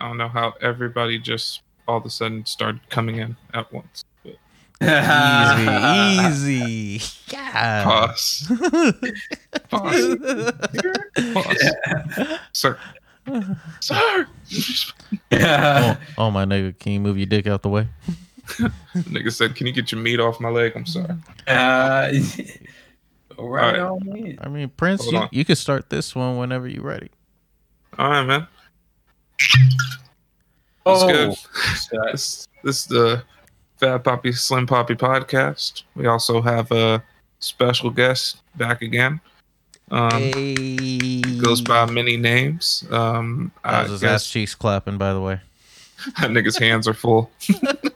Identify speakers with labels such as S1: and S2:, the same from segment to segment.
S1: I don't know how everybody just all of a sudden started coming in at once.
S2: Easy, easy. Yeah.
S1: pause. Pause. Pause. Sir. Sir.
S2: Oh, oh, my nigga, can you move your dick out the way?
S1: Nigga said, Can you get your meat off my leg? I'm sorry.
S3: Uh, right
S1: Alright.
S2: I mean, Prince,
S1: Hold
S2: you,
S1: on.
S2: you can start this one whenever you're ready.
S1: All right, man. That's
S3: Oh,
S1: good. This, this is the Fat Poppy Slim Poppy podcast. We also have a special guest back again. Um,
S2: hey.
S1: Goes by many names. Um,
S2: That
S1: I
S2: was his ass
S1: guess
S2: cheeks clapping, by the way.
S1: that nigga's hands are full.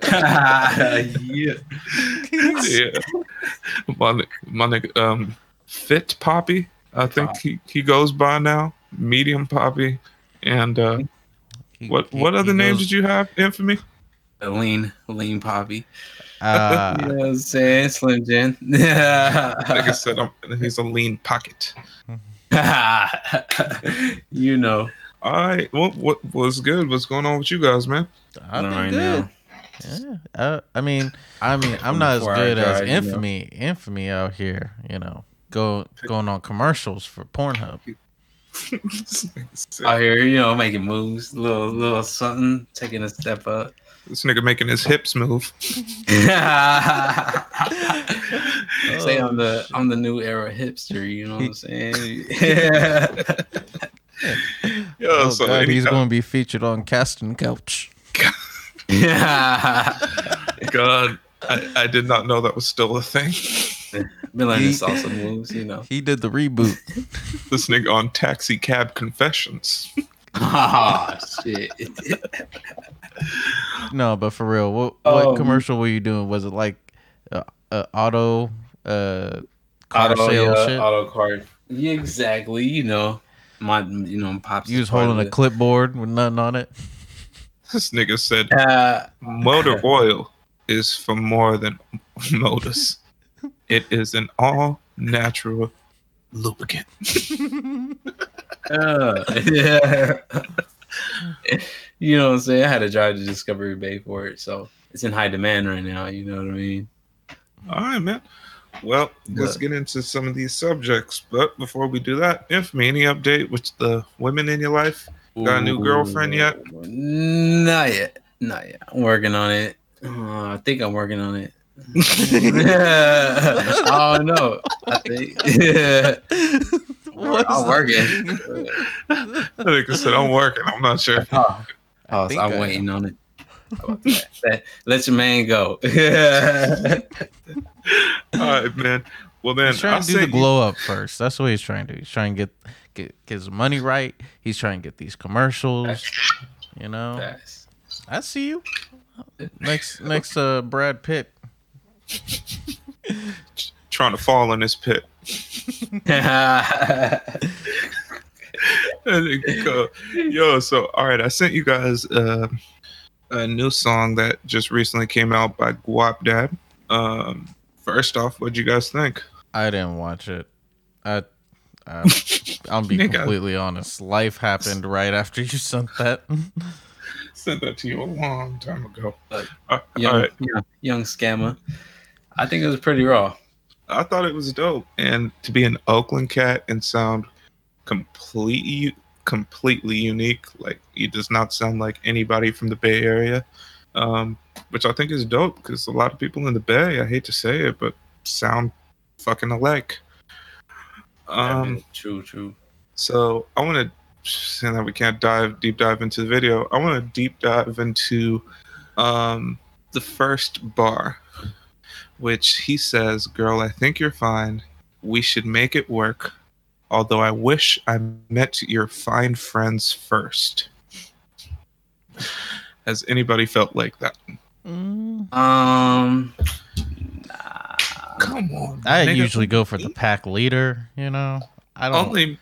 S3: yeah.
S1: yeah. My, my nigga, um, Fit Poppy, I think he, he goes by now. Medium Poppy. And uh,
S2: He-
S1: what
S2: he-
S1: what other
S2: he
S1: names did you have, Infamy?
S3: Lean, lean poppy.
S2: Uh,
S3: you know what I'm saying? Slim Jim. Yeah.
S1: Nigga said um, he's a lean pocket.
S3: you know.
S1: All right. What what was good? What's going on with you guys, man?
S2: I've been
S3: right
S2: good.
S3: now.
S2: Yeah. Uh, I mean, I mean, I'm not as good as
S3: died, you know.
S2: infamy, infamy out here. You know, go going on commercials for Pornhub.
S1: This, nigga said-
S3: Out here, you know, making moves, little little something, taking a step up.
S1: this nigga making his hips move.
S3: Say I'm the oh, I'm the new era hipster, you know what I'm saying?
S1: Yo,
S2: Oh,
S1: so
S2: God, he's going to be featured on Casting Couch.
S3: yeah.
S1: God, I, I did not know that was still a thing.
S3: Been learning
S2: He-
S3: salsa moves, you know.
S2: He did the reboot.
S1: This nigga on Taxi Cab Confessions.
S3: Ah, shit.
S2: no, but for real, what what
S3: Um,
S2: commercial were you doing? Was it like uh, uh, auto uh, car
S3: auto,
S2: sale
S3: yeah,
S2: shit?
S3: auto card. Yeah, exactly. You know, my you know, pops.
S2: you was holding a clipboard with nothing on it.
S1: This nigga said
S3: Uh,
S1: motor oil is for more than motors. It is an all natural lubricant.
S3: uh, yeah. you know what I'm saying? I had to drive to Discovery Bay for it, so it's in high demand right now. You know what I mean?
S1: All right, man. Well, let's get into some of these subjects. But before we do that, Infamy, any update with the women in your life? Got a new girlfriend yet?
S3: Not yet. Not yet. I'm working on it. Uh, I think I'm working on it. I don't know. I think. Yeah.
S2: What's
S3: I'm working.
S1: I think I said I'm working. I'm not sure.
S3: Oh, oh,
S2: think
S3: so I'm
S2: I
S3: waiting on it. How about that? Let- Let your man go. Yeah.
S1: All right, man. Well, then
S2: He's trying
S1: I'll
S2: to do the
S1: send you-
S2: glow up first. That's what he's trying to do. He's trying to get get, get his money right. He's trying to get these commercials. You know,
S3: Yes.
S2: I see you next next uh Brad Pitt.
S1: Trying to fall in this pit. Go. Yo, so all right, I sent you guys uh, a new song that just recently came out by Guapdad. Um, first off, what'd you guys think?
S2: I didn't watch it. I, I I'll be
S1: Nigga.
S2: completely honest. Life happened right after you sent that.
S1: Sent that to you a long time ago.
S3: Like,
S1: Uh,
S3: young,
S1: all right,
S3: young, young scammer. I think it was pretty raw.
S1: I thought it was dope, and to be an Oakland cat and sound completely completely unique. Like he does not sound like anybody from the Bay Area, um, which I think is dope because a lot of people in the Bay, I hate to say it, but sound fucking alike. Um,
S3: true, true.
S1: so I want to, saying that we can't dive deep dive into the video, I want to deep dive into um, the first bar, which he says, "Girl, I think you're fine. We should make it work. Although I wish I met your fine friends first. Has anybody felt like that?
S2: Mm,
S3: Um, nah.
S1: Come on,
S2: I
S1: nigga.
S2: usually go for the pack leader. You know, I don't.
S1: only.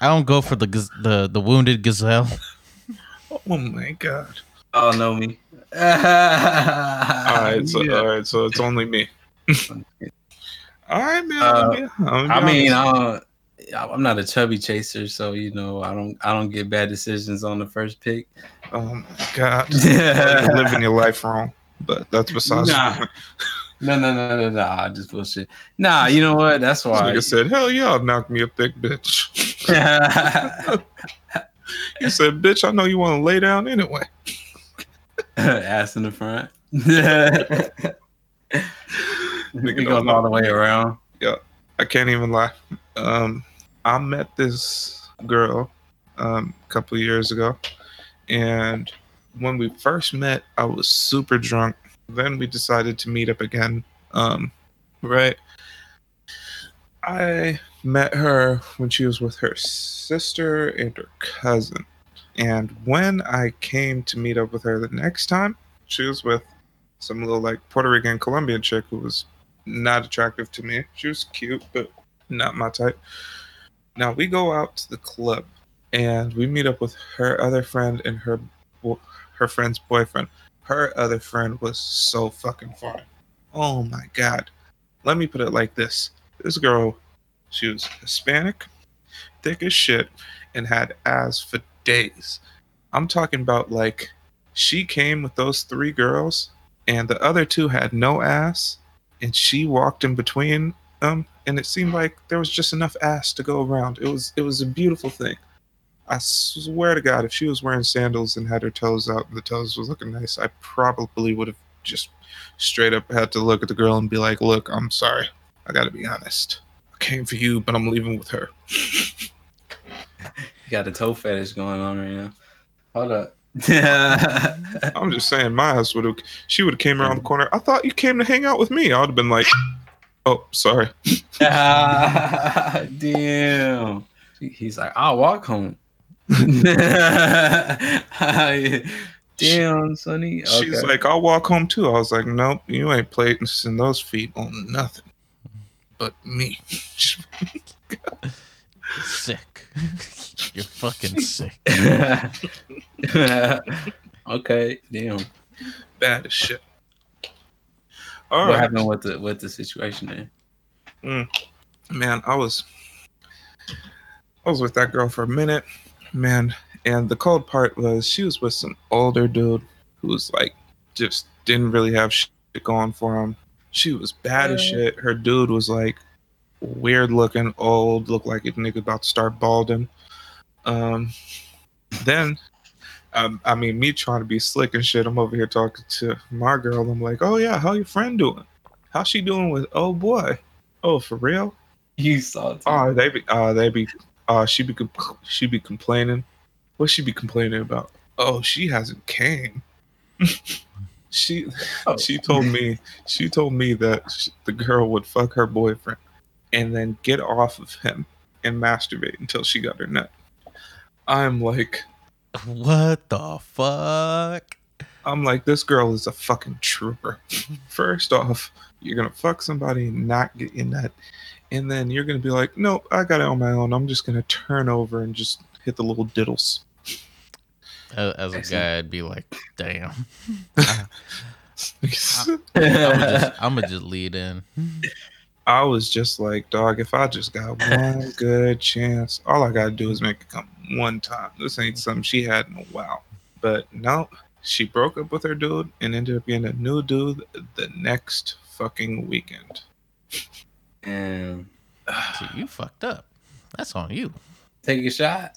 S2: I don't go for the the the wounded gazelle.
S1: Oh my god!
S3: Oh, know me. all
S1: right, so
S3: yeah.
S1: all right, so it's only me. all right, man.
S3: Uh, I mean, uh, I'm not a chubby chaser, so you know I don't I don't get bad decisions on the first pick.
S1: Oh my god, you're living your life wrong. But that's besides.
S3: Nah. No, no, no, no, no. I just bullshit. Nah, you know what? That's why.
S1: I said, hell yeah, knock me a thick bitch. you said, bitch, I know you want to lay down anyway.
S3: Ass in the front. Nigga goes all the way around.
S1: Yeah, I can't even lie. Um, I met this girl um, a couple years ago, and when we first met, I was super drunk. Then we decided to meet up again. Um, right. I met her when she was with her sister and her cousin. And when I came to meet up with her the next time, she was with some little like Puerto Rican Colombian chick who was not attractive to me. She was cute, but not my type. Now we go out to the club and we meet up with her other friend and her her friend's boyfriend. Her other friend was so fucking fine. Oh my god. Let me put it like this. This girl, she was Hispanic, thick as shit, and had ass for days. I'm talking about like she came with those three girls and the other two had no ass and she walked in between them and it seemed like there was just enough ass to go around. It was it was a beautiful thing. I swear to God, if she was wearing sandals and had her toes out and the toes was looking nice, I probably would have just straight up had to look at the girl and be like, "Look, I'm sorry. I got to be honest. I came for you, but I'm leaving with her."
S3: you got a toe fetish going on right now. Hold up.
S1: I'm just saying, my ass would have. She would have came around the corner. I thought you came to hang out with me. I would have been like, "Oh, sorry."
S3: Damn. He's like, "I'll walk home." Damn, Sonny. Okay.
S1: She's like, I'll walk home too. I was like, Nope, you ain't placing those feet on nothing but me.
S2: Sick. You're fucking sick.
S3: okay, damn.
S1: Bad as shit.
S3: All what right. happened with the with the situation there?
S1: Mm. Man, I was I was with that girl for a minute man. And the cold part was she was with some older dude who was like just didn't really have shit going for him. She was bad as shit. Her dude was like weird looking, old, looked like a nigga about to start balding. Um, then, um, I mean, me trying to be slick and shit. I'm over here talking to my girl. I'm like, oh yeah, how your friend doing? How's she doing with? Oh boy, oh for real?
S3: You saw it.
S1: Oh, they be, uh, they be uh, she be she be complaining. What she be complaining about? Oh, she hasn't came. she oh. she told me she told me that she, the girl would fuck her boyfriend and then get off of him and masturbate until she got her nut. I'm like,
S2: what the fuck?
S1: I'm like, this girl is a fucking trooper. First off, you're gonna fuck somebody and not get your nut, and then you're gonna be like, nope, I got it on my own. I'm just gonna turn over and just hit the little diddles.
S2: As, a guy, I'd be like, damn. I, am I'm gonna just lead in.
S1: I was just like, dog, if I just got one good chance, all I gotta do is make it come one time. This ain't something she had in a while. But no, she broke up with her dude and ended up getting a new dude the next fucking weekend.
S3: And
S2: so you fucked up. That's on you.
S3: Take a shot.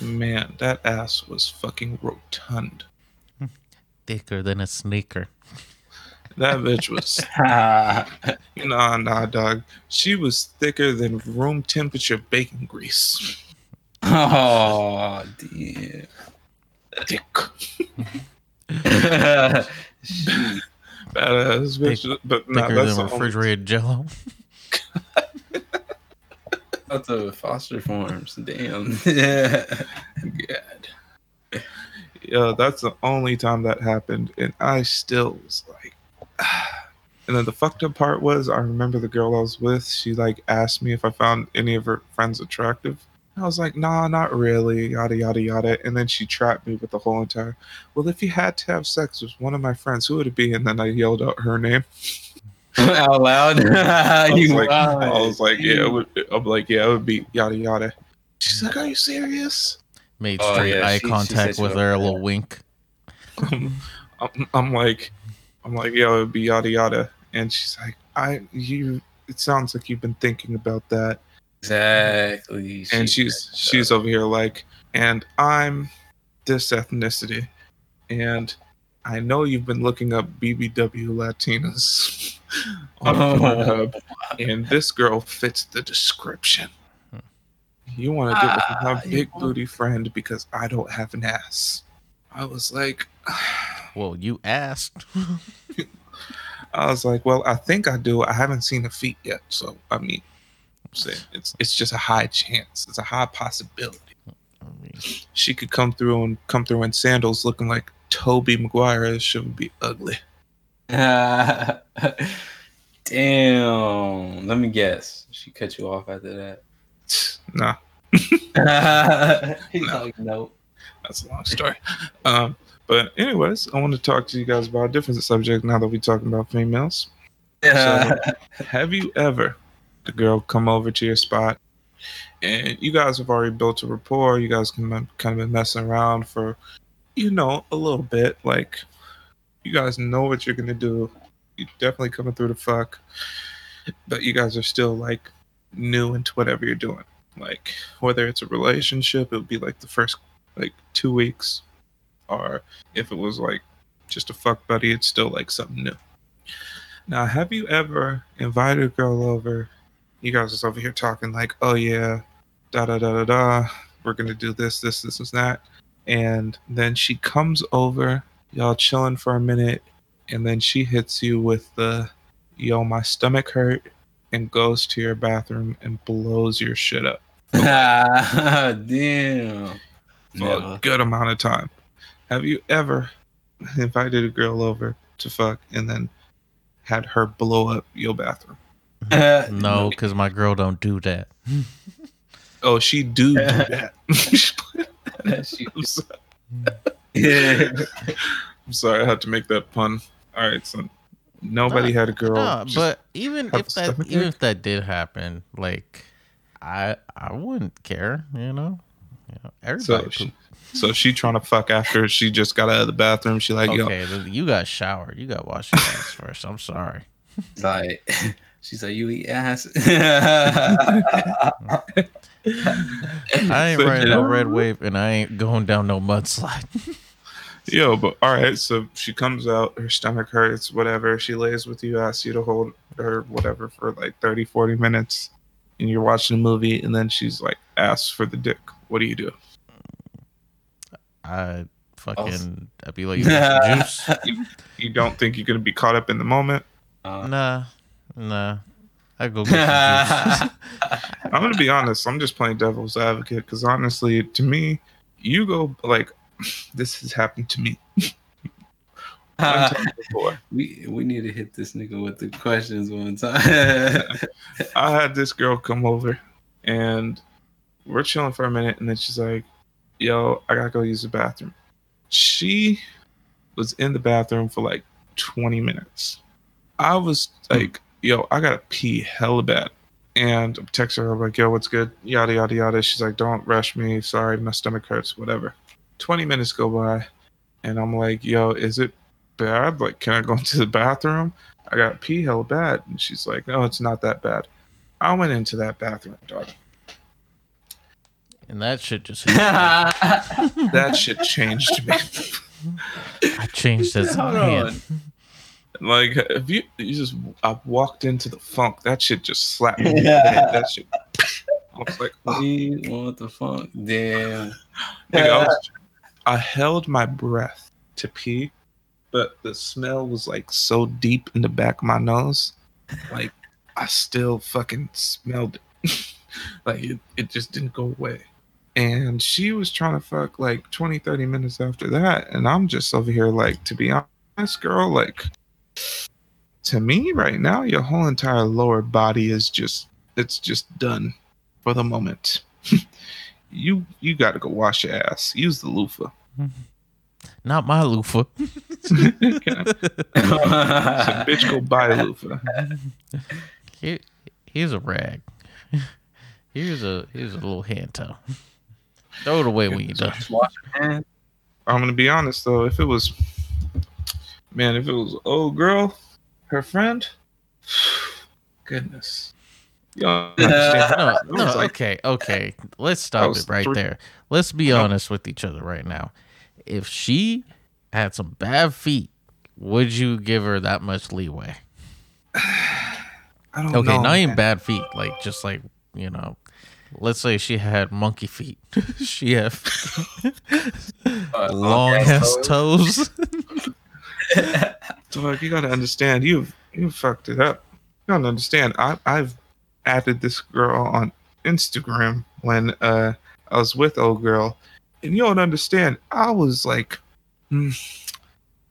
S1: Man, that ass was fucking rotund.
S2: Thicker than a sneaker.
S1: That bitch was nah nah dog. She was thicker than room temperature bacon grease.
S3: Oh dear.
S1: Dick. Badass bitch, but nah, that's
S2: than refrigerated jello.
S3: That's a Foster Farms. Damn. yeah.
S1: God. Yeah, that's the only time that happened, and I still was like. And then the fucked up part was, I remember the girl I was with. She like asked me if I found any of her friends attractive. I was like, nah, not really, yada yada yada. And then she trapped me with the whole entire. Well, if you had to have sex with one of my friends, who would it be? And then I yelled out her name.
S3: Out loud.
S1: I was,
S3: You
S1: like,
S3: wild.
S1: I was like, yeah, it would, I'm like, yeah, it would be yada yada. She's like, are you serious?
S2: Made
S3: Oh,
S2: straight
S3: yeah,
S2: eye
S3: she- she
S2: contact
S3: said
S2: with her, a
S3: was
S2: little
S3: mad.
S2: wink.
S1: I'm, I'm like, I'm like, yo, it'd be yada yada. And she's like, I, you, it sounds like you've been thinking about that.
S3: Exactly.
S1: and
S3: She
S1: she's she's over here like, and I'm this ethnicity, and I know you've been looking up BBW Latinas on
S3: Oh.
S1: Pornhub, and this girl fits the description. You want to get with my
S3: Ah,
S1: big booty friend because I don't have an ass. I was like,
S2: Well, you asked.
S1: I was like, well, I think I do. I haven't seen the feet yet, so I mean, I'm saying it's it's just a high chance. It's a high possibility.
S2: I mean,
S1: she could come through and come through in sandals looking like Tobey Maguire. This shit would be ugly.
S3: Damn. Let me guess. She cut you off after that.
S1: Nah,
S3: He's
S1: No.
S3: like, nope.
S1: that's a long story. Um, but anyways, I want to talk to you guys about a different subject now that we're talking about females. So, have you ever the girl come over to your spot and you guys have already built a rapport? You guys can kind of been messing around for, you know, a little bit. Like, you guys know what you're gonna do. You're definitely coming through the fuck, but you guys are still like new into whatever you're doing. Like, whether it's a relationship, it would be like the first like two weeks, or if it was like just a fuck buddy, it's still like something new. Now, have you ever invited a girl over? You guys is over here talking like, oh yeah, da da da da da. We're gonna do this, this, this, and that. And then she comes over, y'all chilling for a minute, and then she hits you with the, yo, my stomach hurt, and goes to your bathroom and blows your shit up
S3: Damn.
S1: for
S3: Never.
S1: a good amount of time. Have you ever invited a girl over to fuck and then had her blow up your bathroom?
S2: Uh, uh, no, because my girl don't do that.
S1: Oh, she do do that. I'm, so-
S3: yeah.
S1: I'm sorry, I had to make that pun. All right, so nobody had a girl.
S2: No,
S1: just-
S2: but even if that even
S1: ache?
S2: if that did happen, like I I wouldn't care, you know. You know,
S1: so
S2: everybody.
S1: she, so she trying to fuck after she just got out of the bathroom. She like,
S2: poop.
S1: yo,
S2: okay, you got showered. You got wash your ass first. I'm sorry.
S3: like she's like you eat ass
S2: I ain't
S1: So,
S2: riding
S1: you
S2: no
S1: know-
S2: red wave, and I ain't going down no mudslide.
S1: yo, but all right. So she comes out, her stomach hurts, whatever. She lays with you, asks you to hold her, whatever, for like 30, 40 minutes. And you're watching a movie, and then she's like, asks for the dick. What do you do?
S2: I fucking I'd be like, "You juice?
S1: You don't think you're gonna be caught up in the moment?
S3: Uh,
S2: Nah, nah. I go get some juice.
S1: I'm gonna be honest. I'm just playing devil's advocate because honestly, to me, you go like this has happened to me one time before.
S3: we we need to hit this nigga with the questions one time.
S1: I had this girl come over, and we're chilling for a minute, and then she's like, "Yo, I gotta go use the bathroom." She was in the bathroom for like 20 minutes. I was like, "Yo, I gotta pee hella bad." And I'm texting her, I'm like, yo, what's good? Yada, yada, yada. She's like, don't rush me. Sorry, my stomach hurts, whatever. 20 minutes go by, and I'm like, yo, is it bad? Like, can I go into the bathroom? I got pee hella bad. And she's like, no, it's not that bad. I went into that bathroom, dog.
S2: And that shit just.
S1: That shit changed me.
S2: I changed his
S3: Hold
S2: man.
S3: on.
S1: Like, if you, you just, I walked into the funk. That shit just slapped me. in the head. That shit. I was like, oh,
S3: We want the funk. Damn.
S1: Nigga, I, was, I held my breath to pee, but the smell was like so deep in the back of my nose, like I still fucking smelled it. like it, it just didn't go away. And she was trying to fuck like 20, 30 minutes after that. And I'm just over here like, to be honest, girl, like to me right now, your whole entire lower body is just it's just done for the moment. you you got to go wash your ass. Use the loofah.
S2: Not my loofah.
S1: Said, bitch, go buy a loofah.
S2: Here, here's a rag. Here's a here's a little hand towel. Throw it away when you're done.
S3: Just wash your hands.
S1: I'm gonna be honest though, if it was, man, if it was old girl, her friend, goodness. You.
S2: No, no,
S1: like-
S2: okay, okay. Let's stop it right
S1: three-
S2: there. Let's be
S1: No.
S2: honest with each other right now. If she had some bad feet, would you give her that much leeway?
S1: I don't
S2: Okay,
S1: know.
S2: not even bad feet, like just like you know, let's say she had monkey feet. she had
S3: Uh,
S2: long ass toes.
S1: Dog, you gotta understand. You you fucked it up. You don't understand. I I've added this girl on Instagram when uh I was with old girl, and you don't understand. I was like, hmm,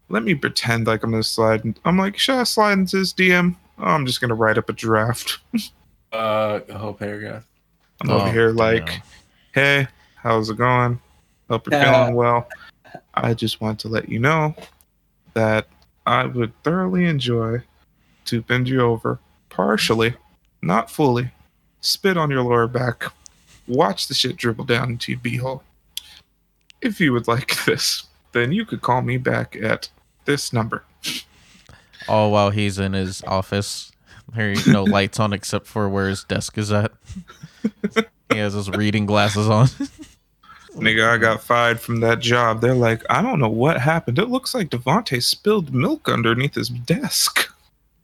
S1: let me pretend like I'm gonna slide. in- I'm like, should I slide into this DM? Oh, I'm just gonna write up a draft.
S3: Uh, a whole paragraph.
S1: I'm over
S2: Oh,
S1: here like,
S2: damn.
S1: hey, how's it going? Hope you're feeling well. I just want to let you know that I would thoroughly enjoy to bend you over partially, not fully, spit on your lower back, watch the shit dribble down into your beehole. If you would like this, then you could call me back at this number.
S2: all while he's in his office. There ain't no lights on except for where his desk is at. he has his reading glasses on.
S1: Nigga, I got fired from that job. They're like, I don't know what happened. It looks like Devonte spilled milk underneath his desk.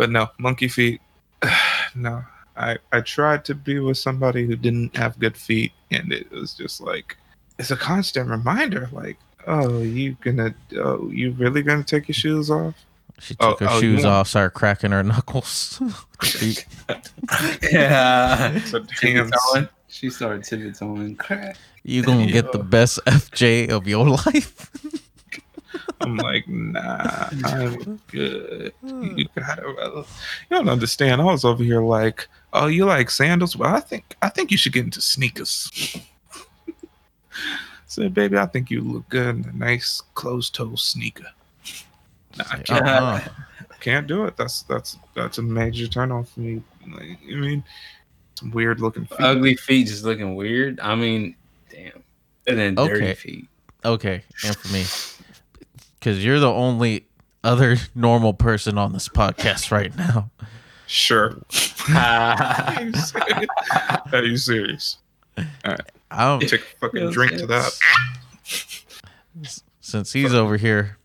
S1: But no, monkey feet. no, I I tried to be with somebody who didn't have good feet, and it was just like it's a constant reminder. Like, oh, you gonna, oh, you really gonna take your shoes off?
S2: She
S1: Oh,
S2: took her
S1: oh,
S2: shoes
S1: want-
S2: off, started cracking her knuckles. Feet.
S3: yeah.
S1: So hands.
S3: She started tiptoeing. Crack.
S2: you gonna get the best FJ of your life.
S1: I'm like, nah, I'm good. You gotta, you don't understand. I was over here like, oh, you like sandals? Well, I think I think you should get into sneakers. Said, baby, I think you look good in a nice closed toe sneaker. Nah, I can't,
S2: Uh-uh.
S1: can't do it. That's that's that's a major turn off for me. Like, I mean, some weird looking feet.
S3: Ugly feet just looking weird. I mean, damn. And then dirty
S2: Okay.
S3: feet.
S2: Okay, and for me, because you're the only other normal person on this podcast right now.
S1: Sure. Are you serious? Are you serious?
S2: I'm
S1: Take a fucking
S3: Yes,
S1: drink to that.
S2: since he's over here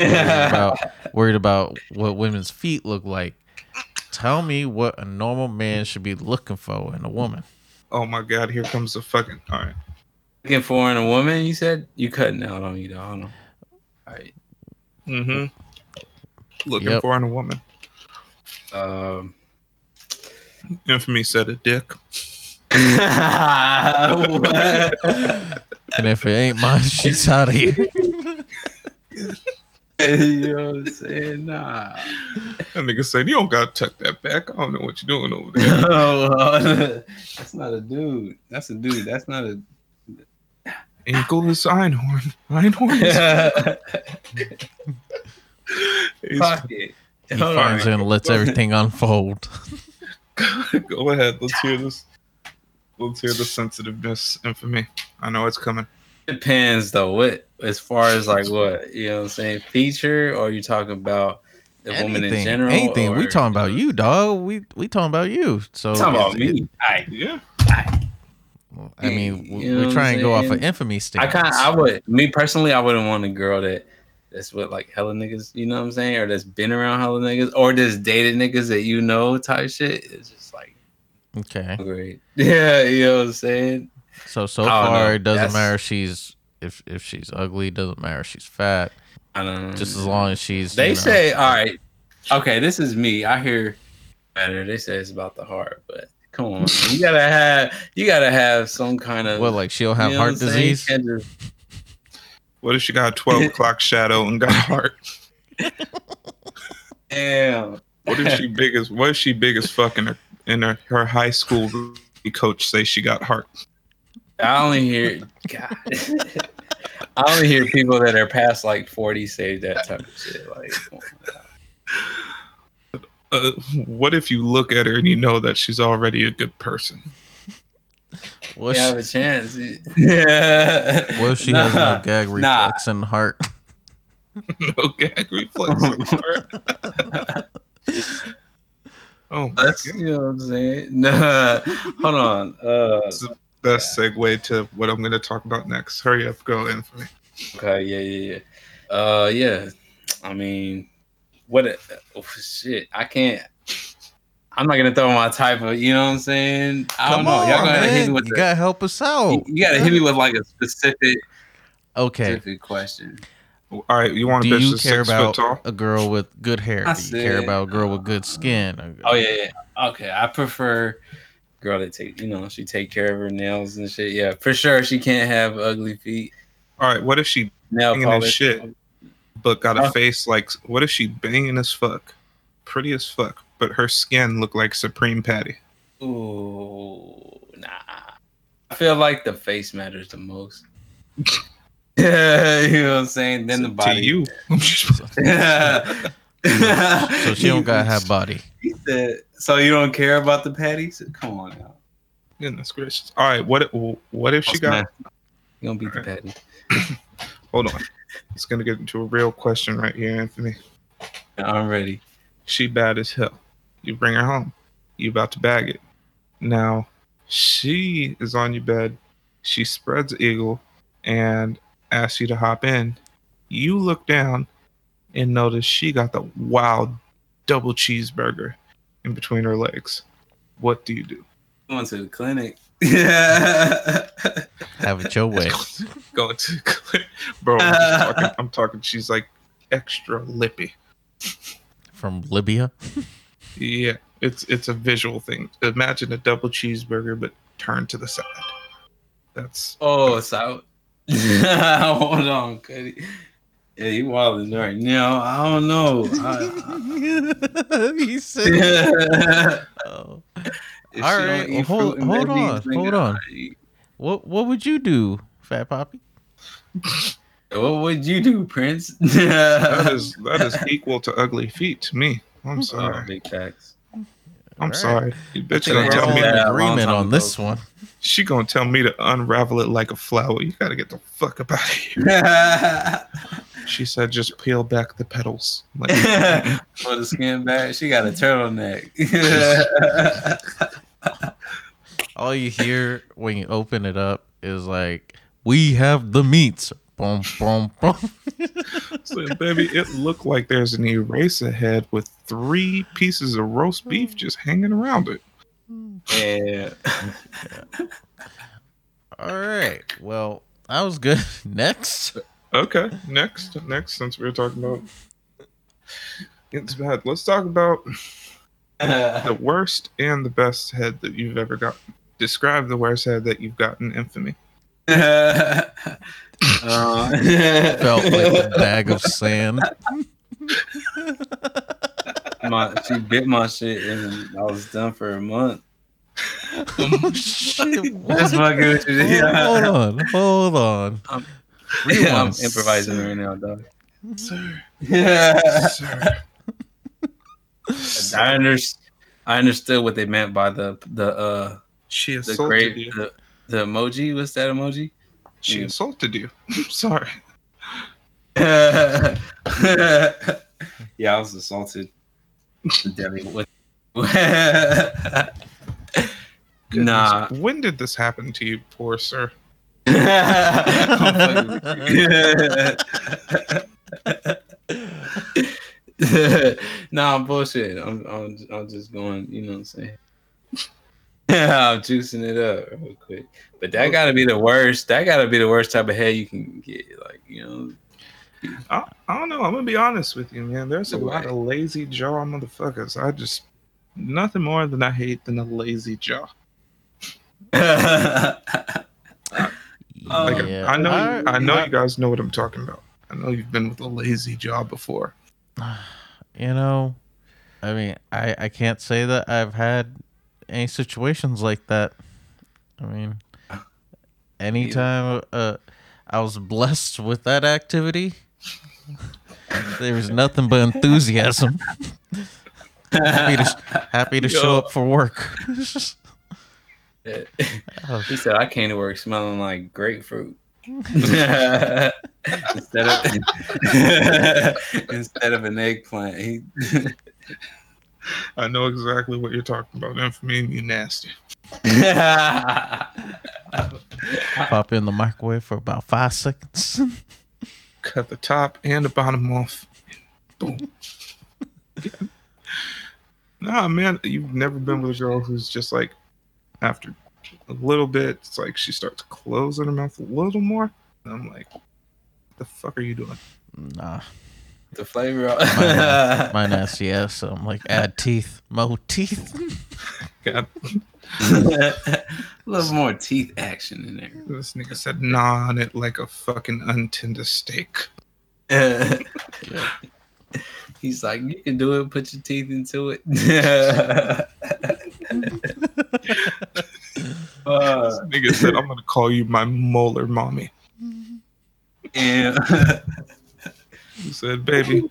S2: worried about worried about what women's feet look like. Tell me what a normal man should be looking for in a woman.
S1: Oh my god, here comes the fucking. All right.
S3: Looking for in a woman, you said? You cutting out on me, though. I don't know. All right.
S1: Mm-hmm. Looking
S2: Yep.
S1: for in a woman.
S3: Um,
S1: Infamy said a dick.
S2: And if it ain't mine, she's out of here.
S3: you know what I'm saying? Nah.
S1: That nigga said, You don't gotta tuck that back. I don't know what you're doing over there.
S3: Oh, no, that's not a dude. That's a dude. That's not a.
S1: Ankle is Einhorn. Einhorn
S3: Pocket.
S2: He
S3: Hold
S2: finds
S3: on.
S2: and lets everything unfold.
S1: Go ahead. Let's hear this. Let's hear the sensitiveness. Infamy. I know it's coming.
S3: Depends though. What as far as like what you know what I'm saying feature or you talking about the woman in
S2: Anything,
S3: general?
S2: anything. We talking about uh, you, dog. We we talking about you. So
S3: Talking about me. I
S1: Yeah.
S2: I mean,
S3: You
S2: we,
S3: know
S2: we try and go off of
S3: saying?
S2: infamy
S3: I
S2: standards.
S3: kind I would me personally I wouldn't want a girl that that's what like hella niggas, you know what I'm saying, or that's been around hella niggas, or just dated niggas that you know type shit. It's just like
S2: Okay.
S3: great. Yeah, you know what I'm saying.
S2: So so
S3: I
S2: far,
S3: know.
S2: it doesn't
S3: That's-
S2: matter if she's if if she's ugly. It doesn't matter if she's fat.
S3: I don't know.
S2: Just as long as she's.
S3: They
S2: you know,
S3: say, all right, okay, this is me. I hear better. They say it's about the heart, but come on, man. you gotta have you gotta have some kind of
S2: What like she'll have
S3: you know
S2: heart
S3: what I'm saying?
S2: disease?
S3: Can't just-
S1: What if she got a 12 o'clock shadow and got a heart?
S3: Damn.
S1: What if she big as what if she big as fuck in her in her, her high school rugby coach say she got heart?
S3: I only hear God. I only hear people that are past like 40 say that type of shit. Like,
S1: Uh, what if you look at her and you know that she's already a good person?
S2: What
S3: you
S2: if
S3: have a chance. Yeah.
S2: what if she has no gag
S3: Nah.
S2: reflex in the heart?
S1: no gag reflex. in heart. oh,
S3: That's you know what I'm saying. Nah, hold on. Uh,
S1: That's the best segue to what I'm going to talk about next. Hurry up, go in for me.
S3: okay, yeah, yeah, yeah. Uh, yeah. I mean, what? A, oh, shit, I can't. I'm not gonna throw my type of. You know what I'm saying? I don't
S2: Come
S3: know.
S2: on,
S3: Y'all gotta hit
S2: man.
S3: me with
S2: You
S3: the,
S2: gotta help us out.
S3: you, you gotta hit me with like a specific,
S2: Okay.
S3: specific question.
S1: All right, you want a
S2: Do
S1: bitch
S2: you care about a girl with good hair?
S3: I
S2: Do you care about a girl with good skin?
S3: Oh yeah, yeah. Okay, I prefer girl that take. You know, she take care of her nails and shit. Yeah, for sure. She can't have ugly feet.
S1: All right, what if she
S3: Nail
S1: Banging
S3: polish.
S1: shit. but got a face like? What if she banging as fuck, pretty as fuck, but her skin look like Supreme Patty?
S3: Ooh, nah. I feel like the face matters the most. Yeah, you know what I'm saying. Then the body.
S1: To you,
S2: So she don't gotta have body.
S3: He said, so you don't care about the patties? Come on now.
S1: goodness gracious. All right, what if- what if she got?
S3: You gonna beat the patty?
S1: Hold on, it's gonna get into a real question right here, Anthony.
S3: I'm ready.
S1: She bad as hell. You bring her home. You about to bag it. Now, she is on your bed. She spreads eagle and asks you to hop in. You look down and notice she got the wild double cheeseburger in between her legs. What do you do?
S3: Going to the clinic. Yeah.
S2: Have it your way.
S1: Going to the clinic. bro. I'm talking. I'm talking. She's like extra lippy.
S2: From Libya.
S1: Yeah, it's it's a visual thing. Imagine a double cheeseburger, but turned to the side. That's
S3: oh, so hold on, Cuddy. Yeah, you wilding right now. I don't know. I,
S2: he said.
S3: I,
S2: Oh.
S3: If
S2: All
S3: she don't
S2: right,
S3: eat
S2: hold- hold on,
S3: nigga,
S2: hold on. What What would you do, Fat Poppy?
S3: What would you do, Prince?
S1: that is that is equal to ugly feet to me. I'm
S3: Oh,
S1: sorry.
S3: big facts.
S1: I'm
S2: Alright.
S1: sorry. You bitch
S3: think
S1: gonna tell me
S3: in
S2: in
S3: Yeah, a long
S2: agreement on
S3: ago.
S2: this one.
S1: she gonna tell me to unravel it like a flower. You gotta get the fuck up out of here. She said just peel back the petals. Like
S3: For the skin bag, she got a turtleneck.
S2: All you hear when you open it up is like, "We have the meats." Boom, boom, boom.
S1: so, baby, it looked like there's an eraser head with three pieces of roast beef just hanging around it.
S3: yeah.
S2: All right. Well, that was good. Next.
S1: Okay, next, next, since we were talking about it's bad, let's talk about the worst and the best head that you've ever got. Describe the worst head that you've gotten infamy.
S3: uh,
S2: Felt like a bag of sand.
S3: my, she bit my shit and I was done for a month.
S2: Oh, shit. What?
S3: That's fucking with you. Yeah.
S2: Hold on. Hold on.
S3: I'm
S2: Rewind.
S3: improvising right now, dog.
S1: Sir,
S3: Yeah.
S1: sir.
S3: I under, I understood what they meant by the the uh
S1: She
S3: the
S1: assaulted
S3: great
S1: you.
S3: the, the emoji. What's that emoji?
S1: She mm. assaulted you. sorry.
S3: yeah, I was assaulted. What? nah.
S1: When did this happen to you, poor sir?
S3: I'm fucking with you. nah, I'm bullshit. I'm, I'm, I'm just going. You know what I'm saying? I'm juicing it up real quick. But that gotta be the worst. That gotta be the worst type of head you can get. Like you know.
S1: I, I don't know. I'm gonna be honest with you, man. There's a
S3: Go
S1: lot
S3: ahead.
S1: of lazy jaw motherfuckers. I just nothing more than I hate than a lazy jaw.
S3: Oh,
S1: Like
S2: Yeah.
S1: I know,
S2: Alright.
S1: I know you guys know what I'm talking about. I know you've been with a lazy jaw before.
S2: You know, I mean, I I can't say that I've had any situations like that. I mean, anytime uh I was blessed with that activity. There was nothing but enthusiasm. happy to, happy to show up for work.
S3: he said, "I came to work smelling like grapefruit." instead of instead of an eggplant, he
S1: I know exactly what you're talking about. Infamy, you nasty.
S2: Pop in the microwave for about five seconds.
S1: Cut the top and the bottom off. Boom. nah, man, you've never been with a girl who's just like, after a little bit, it's like she starts closing her mouth a little more. And I'm like, what the fuck are you doing?
S2: Nah,
S3: the flavor.
S2: Mine- my nasty ass. So I'm like, add teeth, mo teeth.
S1: God,
S3: a little more teeth action in there.
S1: this nigga said nah on it like a fucking untender steak.
S3: He's like, you can do it. Put your teeth into it. uh,
S1: This nigga said, I'm gonna call you my molar mommy.
S3: and
S1: He said, baby,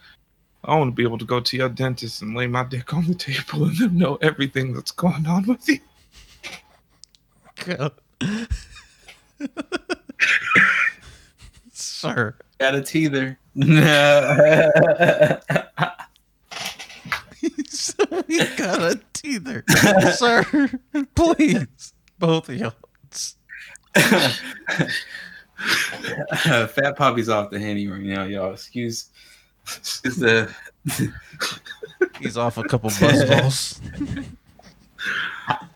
S1: I want to be able to go to your dentist and lay my dick on the table and them know everything that's going on with you.
S2: God. Sir,
S3: got a teether.
S2: so we got a teether. Sir, please. Both of y'all.
S3: Fat Poppy's off the henny right now, y'all. Excuse. It's the
S2: He's off a couple buzz balls.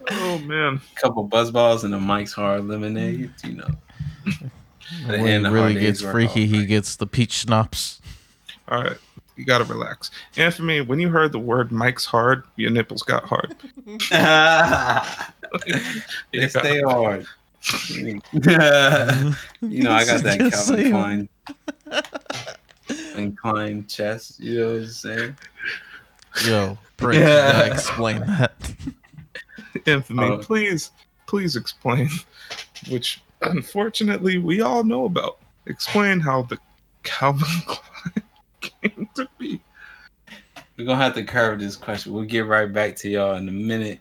S1: Oh man.
S3: a couple buzz balls and a Mike's Hard Lemonade. You know.
S2: When
S3: And
S2: he really gets freaky, he gets the peach schnapps.
S1: All right. You gotta relax. And for me, when you heard the word Mike's hard, your nipples got hard.
S3: they stay hard. you know, I got that
S2: Just
S3: Calvin
S2: say-
S3: Klein inclined chest. You know what I'm saying?
S2: Yo, Prince, you gotta explain that.
S1: Infamy, for me,
S3: Oh.
S1: please, please explain, which unfortunately we all know about. Explain how the Calvin Klein came to be.
S3: We're gonna have to curve this question. We'll get right back to y'all in a minute.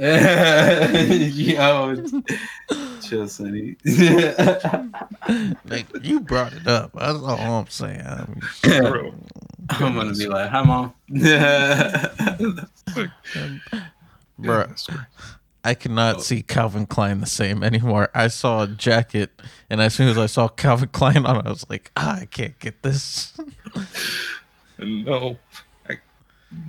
S3: Yo, chill, Sonny.
S2: Like, you brought it up. That's all I'm saying. I mean,
S1: Bro,
S3: I'm gonna be like, "Hi, mom."
S2: Bruh,
S1: goodness.
S2: I cannot see Calvin Klein the same anymore. I saw a jacket, and as soon as I saw Calvin Klein on I was like, ah, I can't get this.
S1: No. I,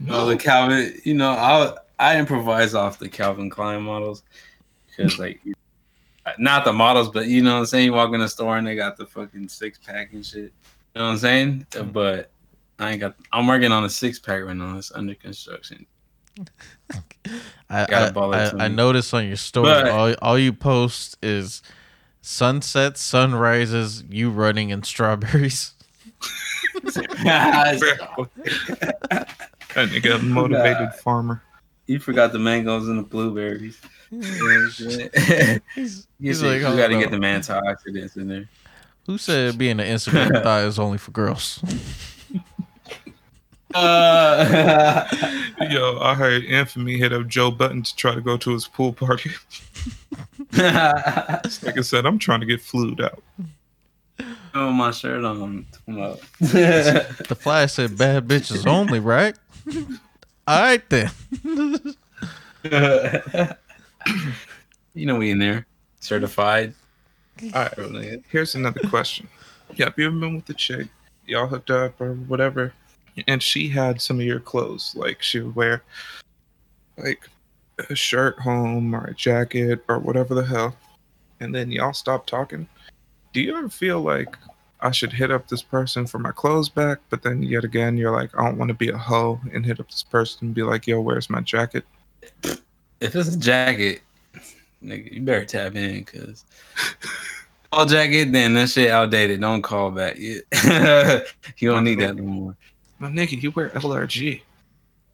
S3: No, the Calvin. You know, I I improvise off the Calvin Klein models because, like, not the models, but you know what I'm saying. You walk in the store and they got the fucking six pack and shit. You know what I'm saying? Mm-hmm. But I ain't got. I'm working on a six pack right now. It's under construction.
S2: I
S3: Got a
S2: I,
S3: baller
S2: I, I
S3: me.
S2: noticed on your story,
S3: But-
S2: all, all you post is sunsets, sunrises, you running in strawberries.
S1: that nigga, a motivated farmer.
S3: You forgot the mangoes and the blueberries. You know what I'm saying?
S2: He's, he's like,
S3: you got to get the antioxidants in there.
S2: Who said being an Instagram thigh is only for girls?
S3: Uh,
S1: Yo, I heard Infamy hit up Joe Budden to try to go to his pool party. Like I said, I'm trying to get flued out.
S3: oh, my shirt on.
S2: The fly said bad bitches only, right? All right then.
S3: you know we in there, certified.
S1: All right. Here's another question. Yeah, you ever been with a chick? Y'all hooked up or whatever, and she had some of your clothes. Like she would wear, like a shirt home or a jacket or whatever the hell, and then y'all stop talking. Do you ever feel like I should hit up this person for my clothes back? But then yet again, you're like, I don't want to be a hoe and hit up this person and be like, Yo, where's my jacket?
S3: If it's a jacket, nigga, you better tap in because all jacket, then that shit outdated. Don't call back yet. you don't need that no more.
S1: My nigga, you wear LRG.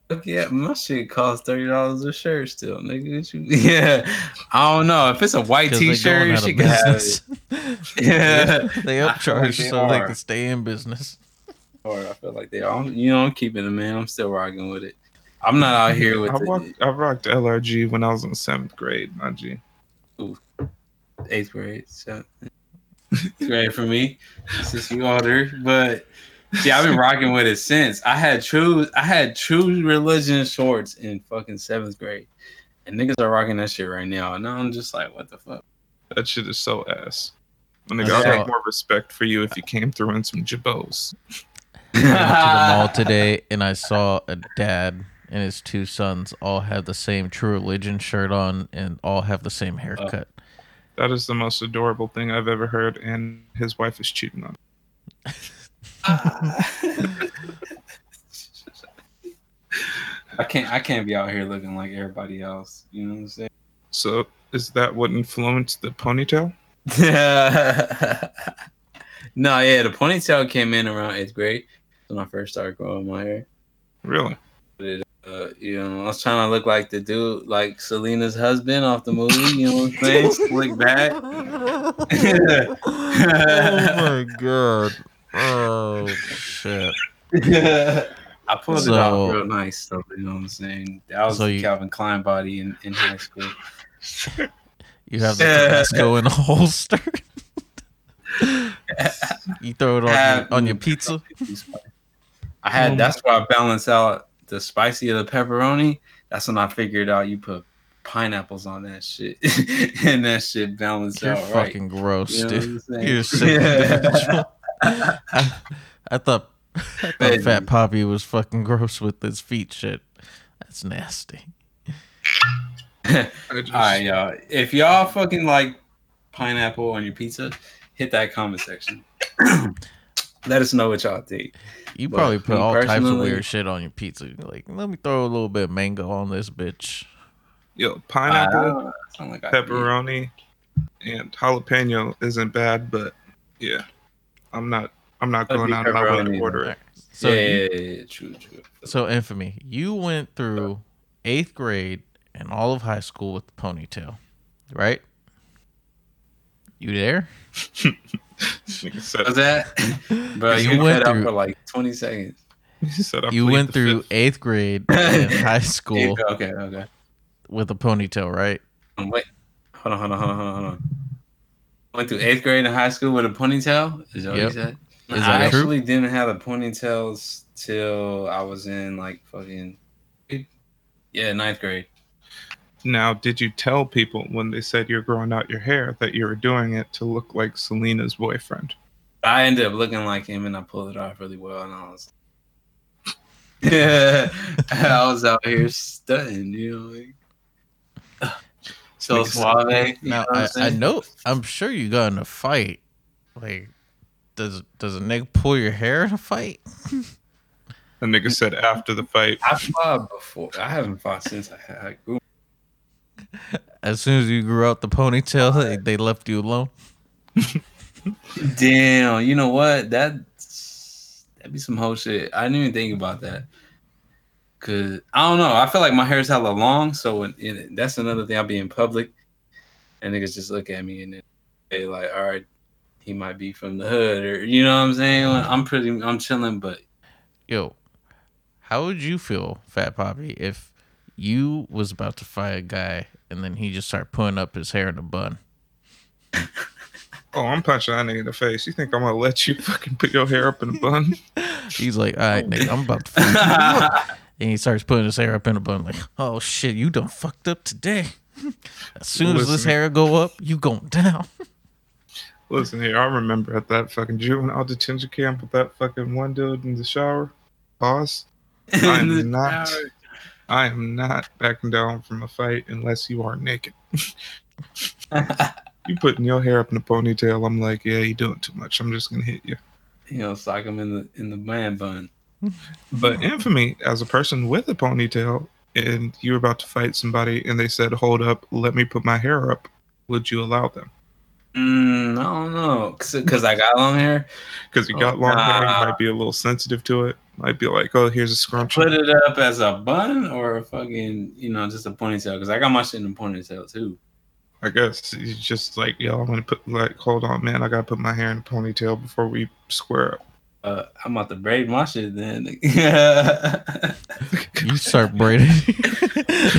S3: Fuck yeah, my shit costs thirty dollars a shirt still, nigga. What you- Yeah, I don't know if it's a white t-shirt, she can have it. Yeah.
S2: they
S3: I like
S2: upcharge
S3: they
S2: so they can stay in business.
S3: Or I feel like they are. I'm- You know, I'm keeping it, man. I'm still rocking with it. I'm not out here with
S1: I
S3: the
S1: rocked, I rocked LRG when I was in seventh grade, my G.
S3: eighth grade. So eighth grade for me, since you older. But see, I've been rocking with it since. I had true, I had true religion shorts in fucking seventh grade, and niggas are rocking that shit right now. And I'm just like, what the fuck?
S1: That shit is so ass. Nigga,
S2: I
S1: I'd have more respect for you if you came through in some jabos.
S2: I went to the mall today and I saw a dad and his two sons all have the same True Religion shirt on and all have the same uh, haircut.
S1: That is the most adorable thing I've ever heard, and his wife is cheating on. him.
S3: I can't, I can't be out here looking like everybody else. You know what I'm saying?
S1: So, is that what influenced the ponytail?
S3: no, yeah, the ponytail came in around eighth grade when I first started growing my hair.
S1: Really?
S3: Uh, you know, I was trying to look like the dude, like Selena's husband off the movie. You know what I'm saying? Slick back.
S2: oh my god. Oh shit.
S3: I pulled it
S2: So-
S3: off real nice, though. You know what I'm saying? That was
S2: So
S3: the
S2: you-
S3: Calvin Klein body in, in high school.
S2: You have the Tabasco in a holster. you throw it on your, on your pizza.
S3: I had
S2: Oh
S3: that's why I balance out the spicy of the pepperoni. That's when I figured out you put pineapples on that shit, and that shit balanced
S2: You're
S3: out right.
S2: gross,
S3: You know what
S2: dude.
S3: I'm?
S2: You're a sick individual. I, I thought I thought Fat Poppy was fucking gross with his feet shit. That's nasty.
S1: Just,
S3: All right, y'all. If y'all fucking like pineapple on your pizza, hit that comment section. Let us know what y'all think.
S2: You
S3: But
S2: probably put all types of weird shit on your pizza. Like, let me throw a little bit of mango on this bitch.
S1: Yo, pineapple,
S3: Uh, like
S1: pepperoni, and jalapeno isn't bad, but yeah, I'm not. I'm not oh,
S3: That'd
S1: going
S3: be
S1: out of my way
S3: pepperoni,
S1: to order
S2: though.
S1: it.
S2: So,
S3: yeah,
S2: you-
S3: yeah, yeah, yeah, true, true.
S2: so infamy, you went through eighth grade and all of high school with the ponytail, right? You there?
S1: Nigga said,
S3: that, bro?
S2: You
S3: You,
S2: went
S3: went out
S2: through-
S3: for like twenty seconds.
S1: said
S2: You went through
S1: fifth.
S2: eighth grade and high school
S3: Okay, okay.
S2: with a ponytail, right?
S3: Wait, hold on, hold on, hold on, hold on, hold on. Went through eighth grade in high school with a ponytail. Is that what you said?
S2: Is
S3: I
S2: that true?
S3: actually didn't have a ponytails till I was in like fucking yeah ninth grade.
S1: Now, did you tell people when they said you're growing out your hair that you were doing it to look like Selena's boyfriend?
S3: I ended up looking like him, and I pulled it off really well. And I was, yeah, I was out here stunting, you know, like, so
S1: Nigga said-
S3: suave. You
S2: Now
S3: know I'm
S2: I, I know I'm sure you got in a fight. Like, does does a nigga pull your hair in a fight?
S1: The nigga said after the fight.
S3: I fought before. I haven't fought since I had I grew.
S2: As soon as you grew out the ponytail, they, they left you alone.
S3: Damn, you know what? That that'd be some whole shit. I didn't even think about that. Cause I don't know. I feel like my hair hair's hella long, so when, and that's another thing. I'll be in public, and niggas just look at me and then they like, all right, he might be from the hood, or you know what I'm saying. I'm pretty, I'm chilling, but
S2: Yo, how would you feel, Fat Poppy, if you was about to fight a guy and then he just started putting up his hair in a bun?
S1: Oh, I'm punching that nigga in the face. You think I'm gonna let you fucking put your hair up in a bun?
S2: He's like, all right, nigga, I'm about to fight you. And he starts putting his hair up in a bun, like, oh shit, you done fucked up today. As soon as this hair go up, you going down.
S1: Listen here, I remember at that fucking juvenile detention camp with that fucking one dude in the shower. Pause. I'm not. I am not backing down from a fight unless you are naked. You putting your hair up in a ponytail, I'm like, yeah, you doing too much. I'm just gonna hit you.
S3: you know, sock him in the in the man bun.
S1: But infamy, as a person with a ponytail, and you're about to fight somebody, and they said, "Hold up, let me put my hair up," would you allow them?
S3: Mm, I don't know, because I got long hair.
S1: Because you got long hair, you might be a little sensitive to it. Might be like, oh, here's a scrunchie.
S3: Put it up as a bun or a fucking, you know, just a ponytail. Because I got my shit in a ponytail too.
S1: I guess you just like, yo, I'm gonna put like, hold on, man, I gotta put my hair in a ponytail before we square up.
S3: Uh, I'm about to braid my shit then.
S2: You start braiding.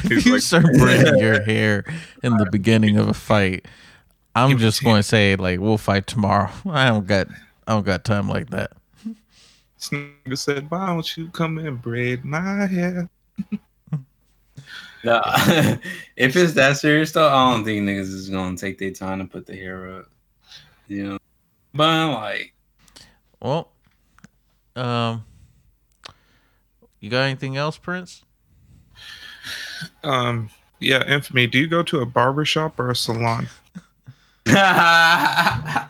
S2: You
S1: like-
S2: start braiding your hair in the beginning of a fight. I'm just going to say like we'll fight tomorrow. I don't got I don't got time like that.
S1: This nigga said, why don't you come and braid my hair?
S3: Nah, if it's that serious though, I don't think niggas is gonna take their time to put the hair up. You know, but I'm like,
S2: Well, um, you got anything else, Prince?
S1: Um, yeah, infamy. Do you go to a barber shop or a salon?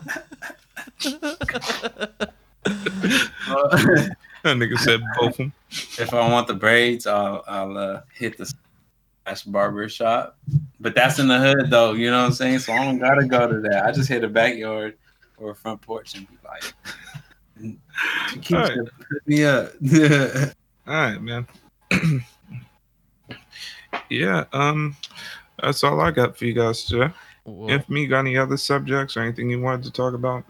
S1: That nigga said both of them.
S3: if I want the braids, I'll I'll uh, hit the slash barber shop. But that's in the hood though, you know what I'm saying? So I don't gotta go to that. I just hit a backyard or a front porch and be like,
S1: Alright.
S3: put me up.
S1: All right, man. yeah, um, that's all I got for you guys today.
S2: Well,
S1: Infamy, got any other subjects or anything you wanted to talk about?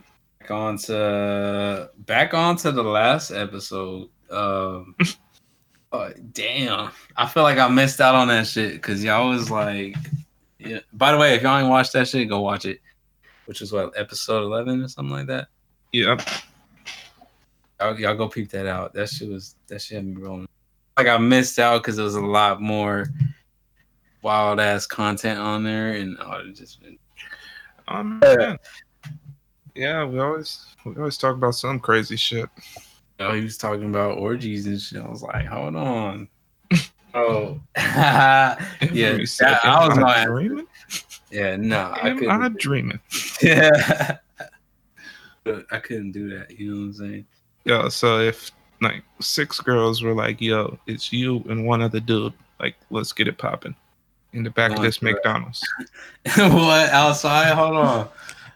S3: back on to back on to the last episode. Um oh, damn. I feel like I missed out on that shit because y'all was like yeah. By the way, if y'all ain't watched that shit, go watch it. Which is what, episode eleven or something like that?
S1: Yeah,
S3: Y'all, y'all go peep that out. That shit was that shit had me rolling. Like I missed out because there was a lot more wild ass content on there and oh, it just been.
S1: um, man. yeah, we always we always talk about some crazy shit.
S3: Oh, he was talking about orgies and shit. I was like, hold on. Oh, yeah. That- I was
S1: I
S3: gonna.
S1: dreaming.
S3: Yeah, no, I
S1: Am I
S3: couldn't.
S1: dreaming?
S3: Yeah, but I couldn't do that. You know what I'm saying?
S1: Yeah, so if like six girls were like, "Yo, it's you and one other dude," like, let's get it popping in the back of this
S3: for.
S1: McDonald's.
S3: what outside? Hold on.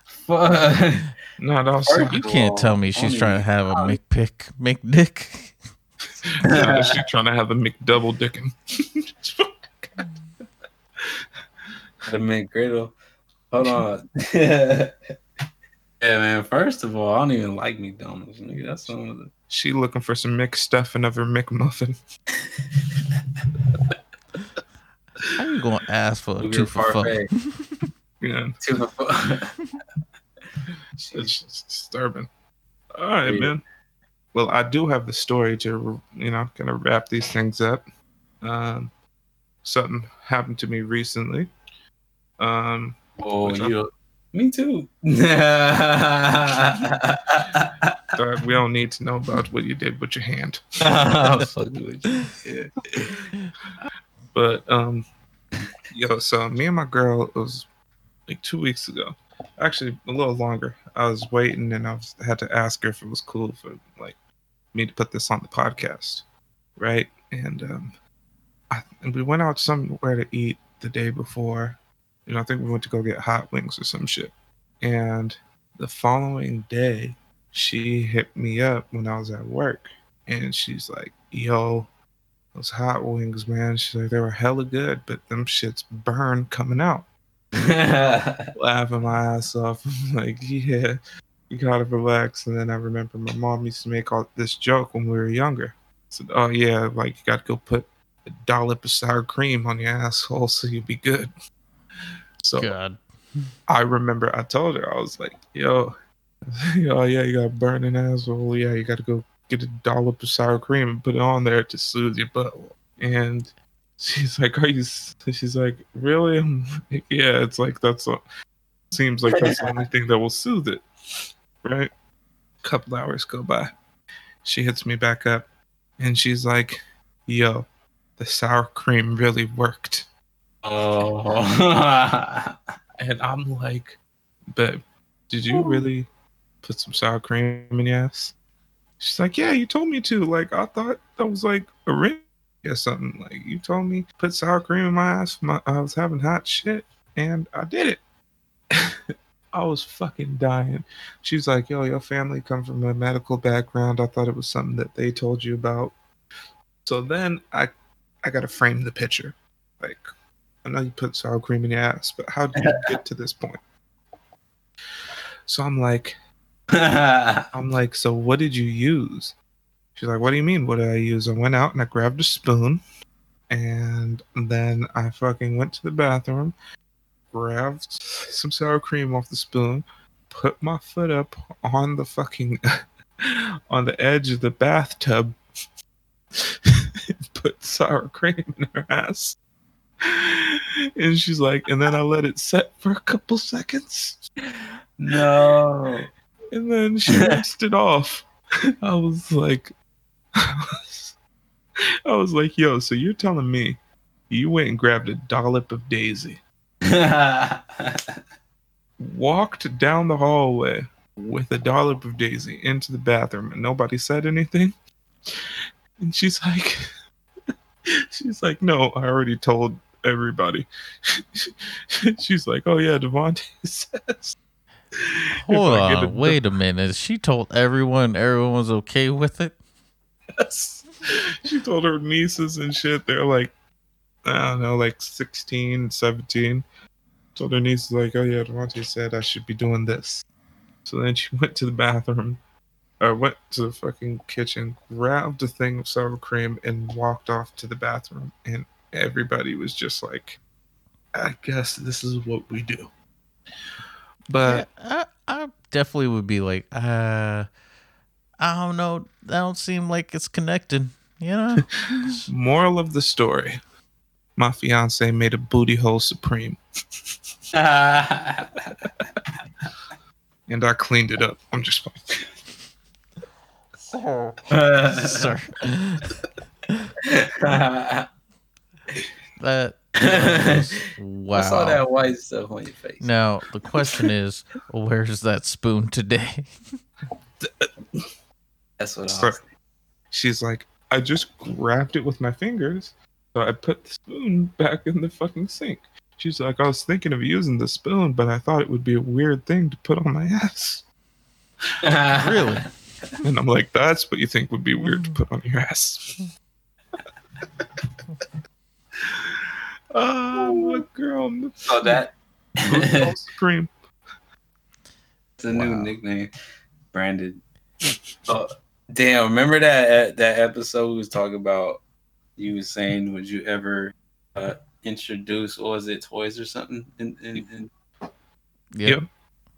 S3: Fuck.
S1: Not also.
S2: you can't tell me she's
S3: Only-
S2: trying to have a McPick, McDick.
S1: no, she's trying to have a McDouble dickin'.
S3: The McGriddle. Hold on. Yeah, man. First of all, I don't even like McDonald's. Nigga. That's some of the.
S1: she looking for some McStuffing of her McMuffin.
S2: How you gonna ask for a two for fuck?
S3: parfait.
S1: Yeah,
S3: Two for fu-
S1: it's just disturbing. All right,
S3: Yeah.
S1: man. Well, I do have the story to, you know, kind of wrap these things up. Um, something happened to me recently. Um,
S3: Oh,
S1: Which one?
S3: you. Me too.
S1: we don't need to know about what you did with your hand.
S3: I'm fucking with you. Yeah.
S1: But um, yo, so me and my girl it was like two weeks ago, actually a little longer. I was waiting and I was, had to ask her if it was cool for like me to put this on the podcast, right? And um, I, and we went out somewhere to eat the day before. Know, I think we went to go get hot wings or some shit. And the following day, she hit me up when I was at work, and she's like, "Yo, those hot wings, man. She's like, they were hella good, but them shits burn coming out. Laughing my ass off. I'm like, yeah, you gotta relax. And then I remember my mom used to make all this joke when we were younger. Said, oh yeah, like you gotta go put a dollop of sour cream on your asshole so you'll be good. So
S2: God.
S1: I remember I told her I was like, "Yo, oh yeah, you got a burning asshole. Yeah, you got to go get a dollop of sour cream and put it on there to soothe your butt." And she's like, "Are you?" She's like, "Really?" Like, "Yeah." It's like that's a, seems like that's the only thing that will soothe it, right? A couple hours go by. She hits me back up, and she's like, "Yo, the sour cream really worked."
S3: Oh.
S1: And I'm like, babe, did you hmm. really put some sour cream in your ass? She's like, yeah, you told me to. Like, I thought that was like a ring or something. Like, you told me put sour cream in my ass. My, I was having hot shit, and I did it. I was fucking dying. She's like, "Yo, your family come from a medical background. I thought it was something that they told you about." So then I, I gotta frame the picture. Like, I know you put sour cream in your ass, but how did you get to this point? So I'm like, I'm like, so what did you use? She's like, what do you mean? What did I use? I went out and I grabbed a spoon, and then I fucking went to the bathroom, grabbed some sour cream off the spoon, put my foot up on the fucking on the edge of the bathtub, put sour cream in her ass. And she's like, and then I let it set for a couple seconds.
S3: no.
S1: And then she rinsed it off. I was like, I was like, yo, so you're telling me you went and grabbed a dollop of Daisy, walked down the hallway with a dollop of Daisy into the bathroom, and nobody said anything? And she's like, she's like, no, I already told everybody. she's like, oh yeah, Devontae says.
S2: Hold
S1: If I get
S2: on, wait a minute. She told everyone everyone was okay with it.
S1: Yes. She told her nieces and shit. They're like, I don't know, like 16, 17. Told her nieces, like, oh yeah, Devontae said I should be doing this. So then she went to the bathroom, or went to the fucking kitchen, grabbed a thing of sour cream, and walked off to the bathroom. And everybody was just like, I guess this is what we do. But
S2: Yeah, I, I definitely would be like, uh, I don't know. That don't seem like it's connected. You know?
S1: moral of the story my fiance made a booty hole supreme. and I cleaned it up. I'm just fine,
S2: Sir. That. wow.
S3: I saw that white stuff on your face.
S2: Now the question is, where's that spoon today?
S3: That's what I
S1: Sorry.
S3: was.
S1: She's like, I just grabbed it with my fingers, so I put the spoon back in the fucking sink. She's like, I was thinking of using the spoon, but I thought it would be a weird thing to put on my ass.
S2: really?
S1: And I'm like, that's what you think would be weird to put on your ass. Oh, my girl.
S3: So that
S1: Booty hole supreme.
S3: It's a new nickname, branded. Oh, damn! Remember that uh, that episode we was talking about? You was saying, would you ever uh, introduce, or was it toys or something? In, in, in,
S2: Yep.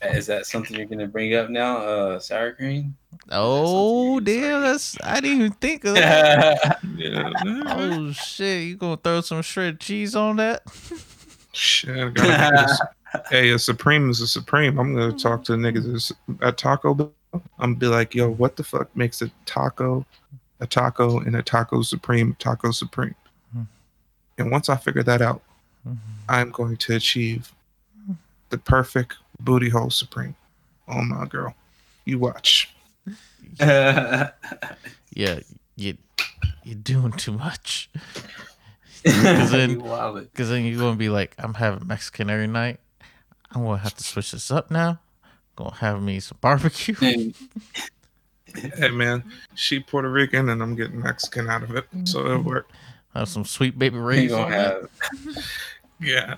S1: Yep.
S3: is that something you're gonna bring up now? Uh, sour cream.
S2: Oh damn! That's I didn't even think of that.
S1: Yeah.
S2: Oh shit! You gonna throw some shredded cheese on that?
S1: Shit, I gotta get. Hey, a Supreme is a Supreme. I'm gonna talk to the niggas at Taco Bell. I'm gonna be like, yo, what the fuck makes a taco a taco and a taco Supreme taco Supreme?
S2: Hmm.
S1: And once I figure that out,
S2: Mhm.
S1: I'm going to achieve the perfect booty hole Supreme. Oh my girl, you watch.
S2: Yeah, you you're doing too much. then- Cause then you're gonna be like, I'm having Mexican every night. I'm gonna have to switch this up now. I'm Gonna have me some barbecue.
S3: And-
S1: Hey man, she Puerto Rican and I'm getting Mexican out of it, so it worked. Mm-hmm. work.
S2: Have some sweet baby
S3: you
S2: rays on
S3: gonna have
S1: Yeah.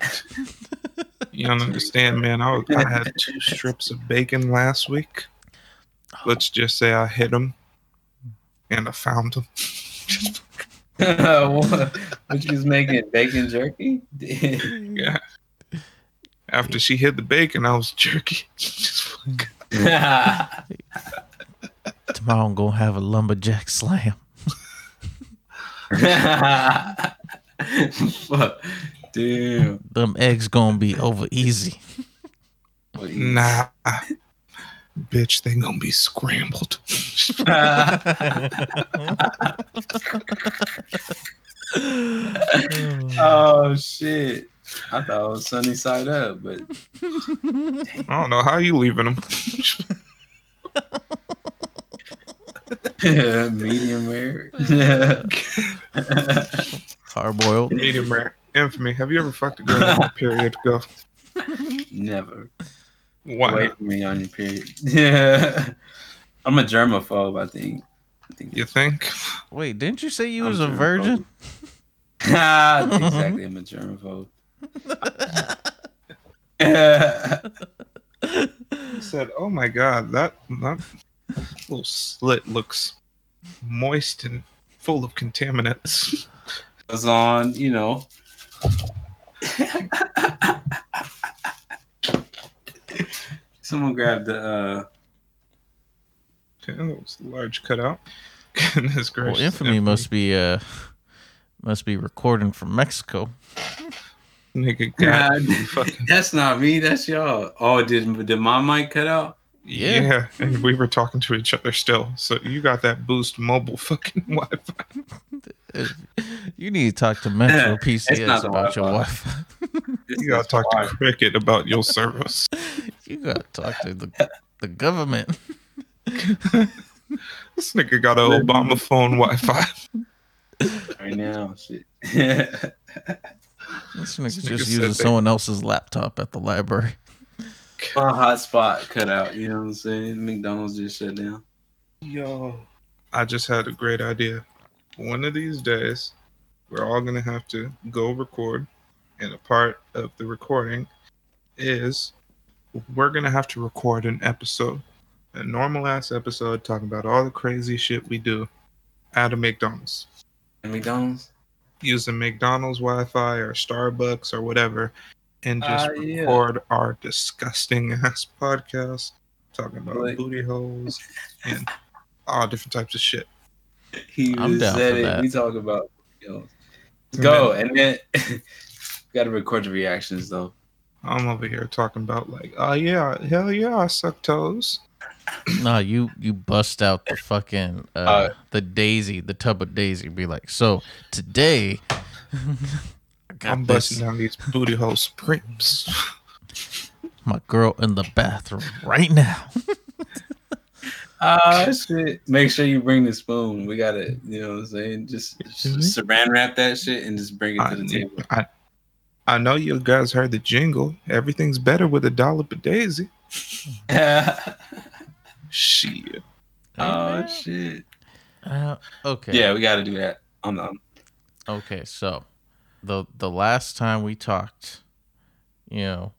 S1: You don't understand, man. I, was, I had two strips of bacon last week. Let's just say I hit them and I found them.
S3: what, what was making bacon jerky?
S1: yeah. After she hit the bacon, I was jerky.
S2: Tomorrow I'm gonna have a lumberjack slam.
S3: Fuck. Damn.
S2: Them eggs gonna be over easy.
S1: nah. Bitch, they gonna be scrambled.
S3: oh shit. I thought it was sunny side up, but
S1: I don't know how you leaving them.
S3: medium rare.
S2: Hard boiled.
S1: Medium rare. Infamy. Have you ever fucked a girl a period? Go.
S3: Never.
S1: Why
S3: away from me on your period. Yeah, I'm a germaphobe. I think. I think.
S1: You think?
S2: Wait, didn't you say you
S3: I'm
S2: was a
S3: germaphobe.
S2: virgin?
S3: exactly, I'm a germaphobe. Yeah.
S1: He said, "Oh my God, that that little slit looks moist and full of contaminants."
S3: was on, you know. Someone grabbed the uh
S1: Okay, that was a large cutout. Goodness
S2: Well,
S1: gracious!
S2: infamy must be uh must be recording from Mexico.
S1: nigga got
S3: God,
S1: fucking
S3: that's not me, that's y'all. Oh, did did my mic cut out?
S2: Yeah.
S1: yeah. And we were talking to each other still. So you got that boost mobile fucking Wi-Fi.
S2: You need to talk to Metro PCS about your
S3: Wi-Fi.
S2: Wi-Fi.
S1: You gotta talk to Cricket about your service.
S2: You gotta talk to the the government.
S1: This nigga got an Obama phone Wi-Fi.
S3: right now. Shit.
S2: This nigga's
S1: This nigga
S2: just
S1: said
S2: using
S1: they-
S2: someone else's laptop at the library.
S3: My hotspot cut out, you know what I'm saying? McDonald's just shut down.
S1: Yo, I just had a great idea. One of these days, we're all gonna have to go record, and a part of the recording is we're gonna have to record an episode, a normal ass episode talking about all the crazy shit we do at a McDonald's.
S3: And McDonald's?
S1: using McDonald's Wi-Fi or Starbucks or whatever, and just
S3: Ah, yeah.
S1: record our disgusting ass podcast talking about
S3: Like-
S1: booty holes and all different types of shit.
S3: He
S2: I'm down
S3: said
S2: for
S3: it.
S2: that.
S3: We talk about you know.
S1: And
S3: Go and then gotta record the reactions though.
S1: I'm over here talking about like, oh yeah, hell yeah, I suck toes.
S2: No, you you bust out the fucking uh,
S3: Uh,
S2: the daisy, the tub of daisy. Be like, so today, I got
S1: I'm
S2: this,
S1: busting down these booty hole supremes.
S2: my girl in the bathroom right now.
S3: Ah shit. Make sure you bring the spoon. We gotta, you know what I'm saying? Just, just saran wrap that shit and just bring it
S1: I,
S3: to the table.
S1: I, I know you guys heard the jingle. Everything's better with a dollop of daisy. Shit.
S3: oh shit.
S2: Uh, okay.
S3: Yeah, we gotta do that. On the
S2: Okay, so the the last time we talked, you know,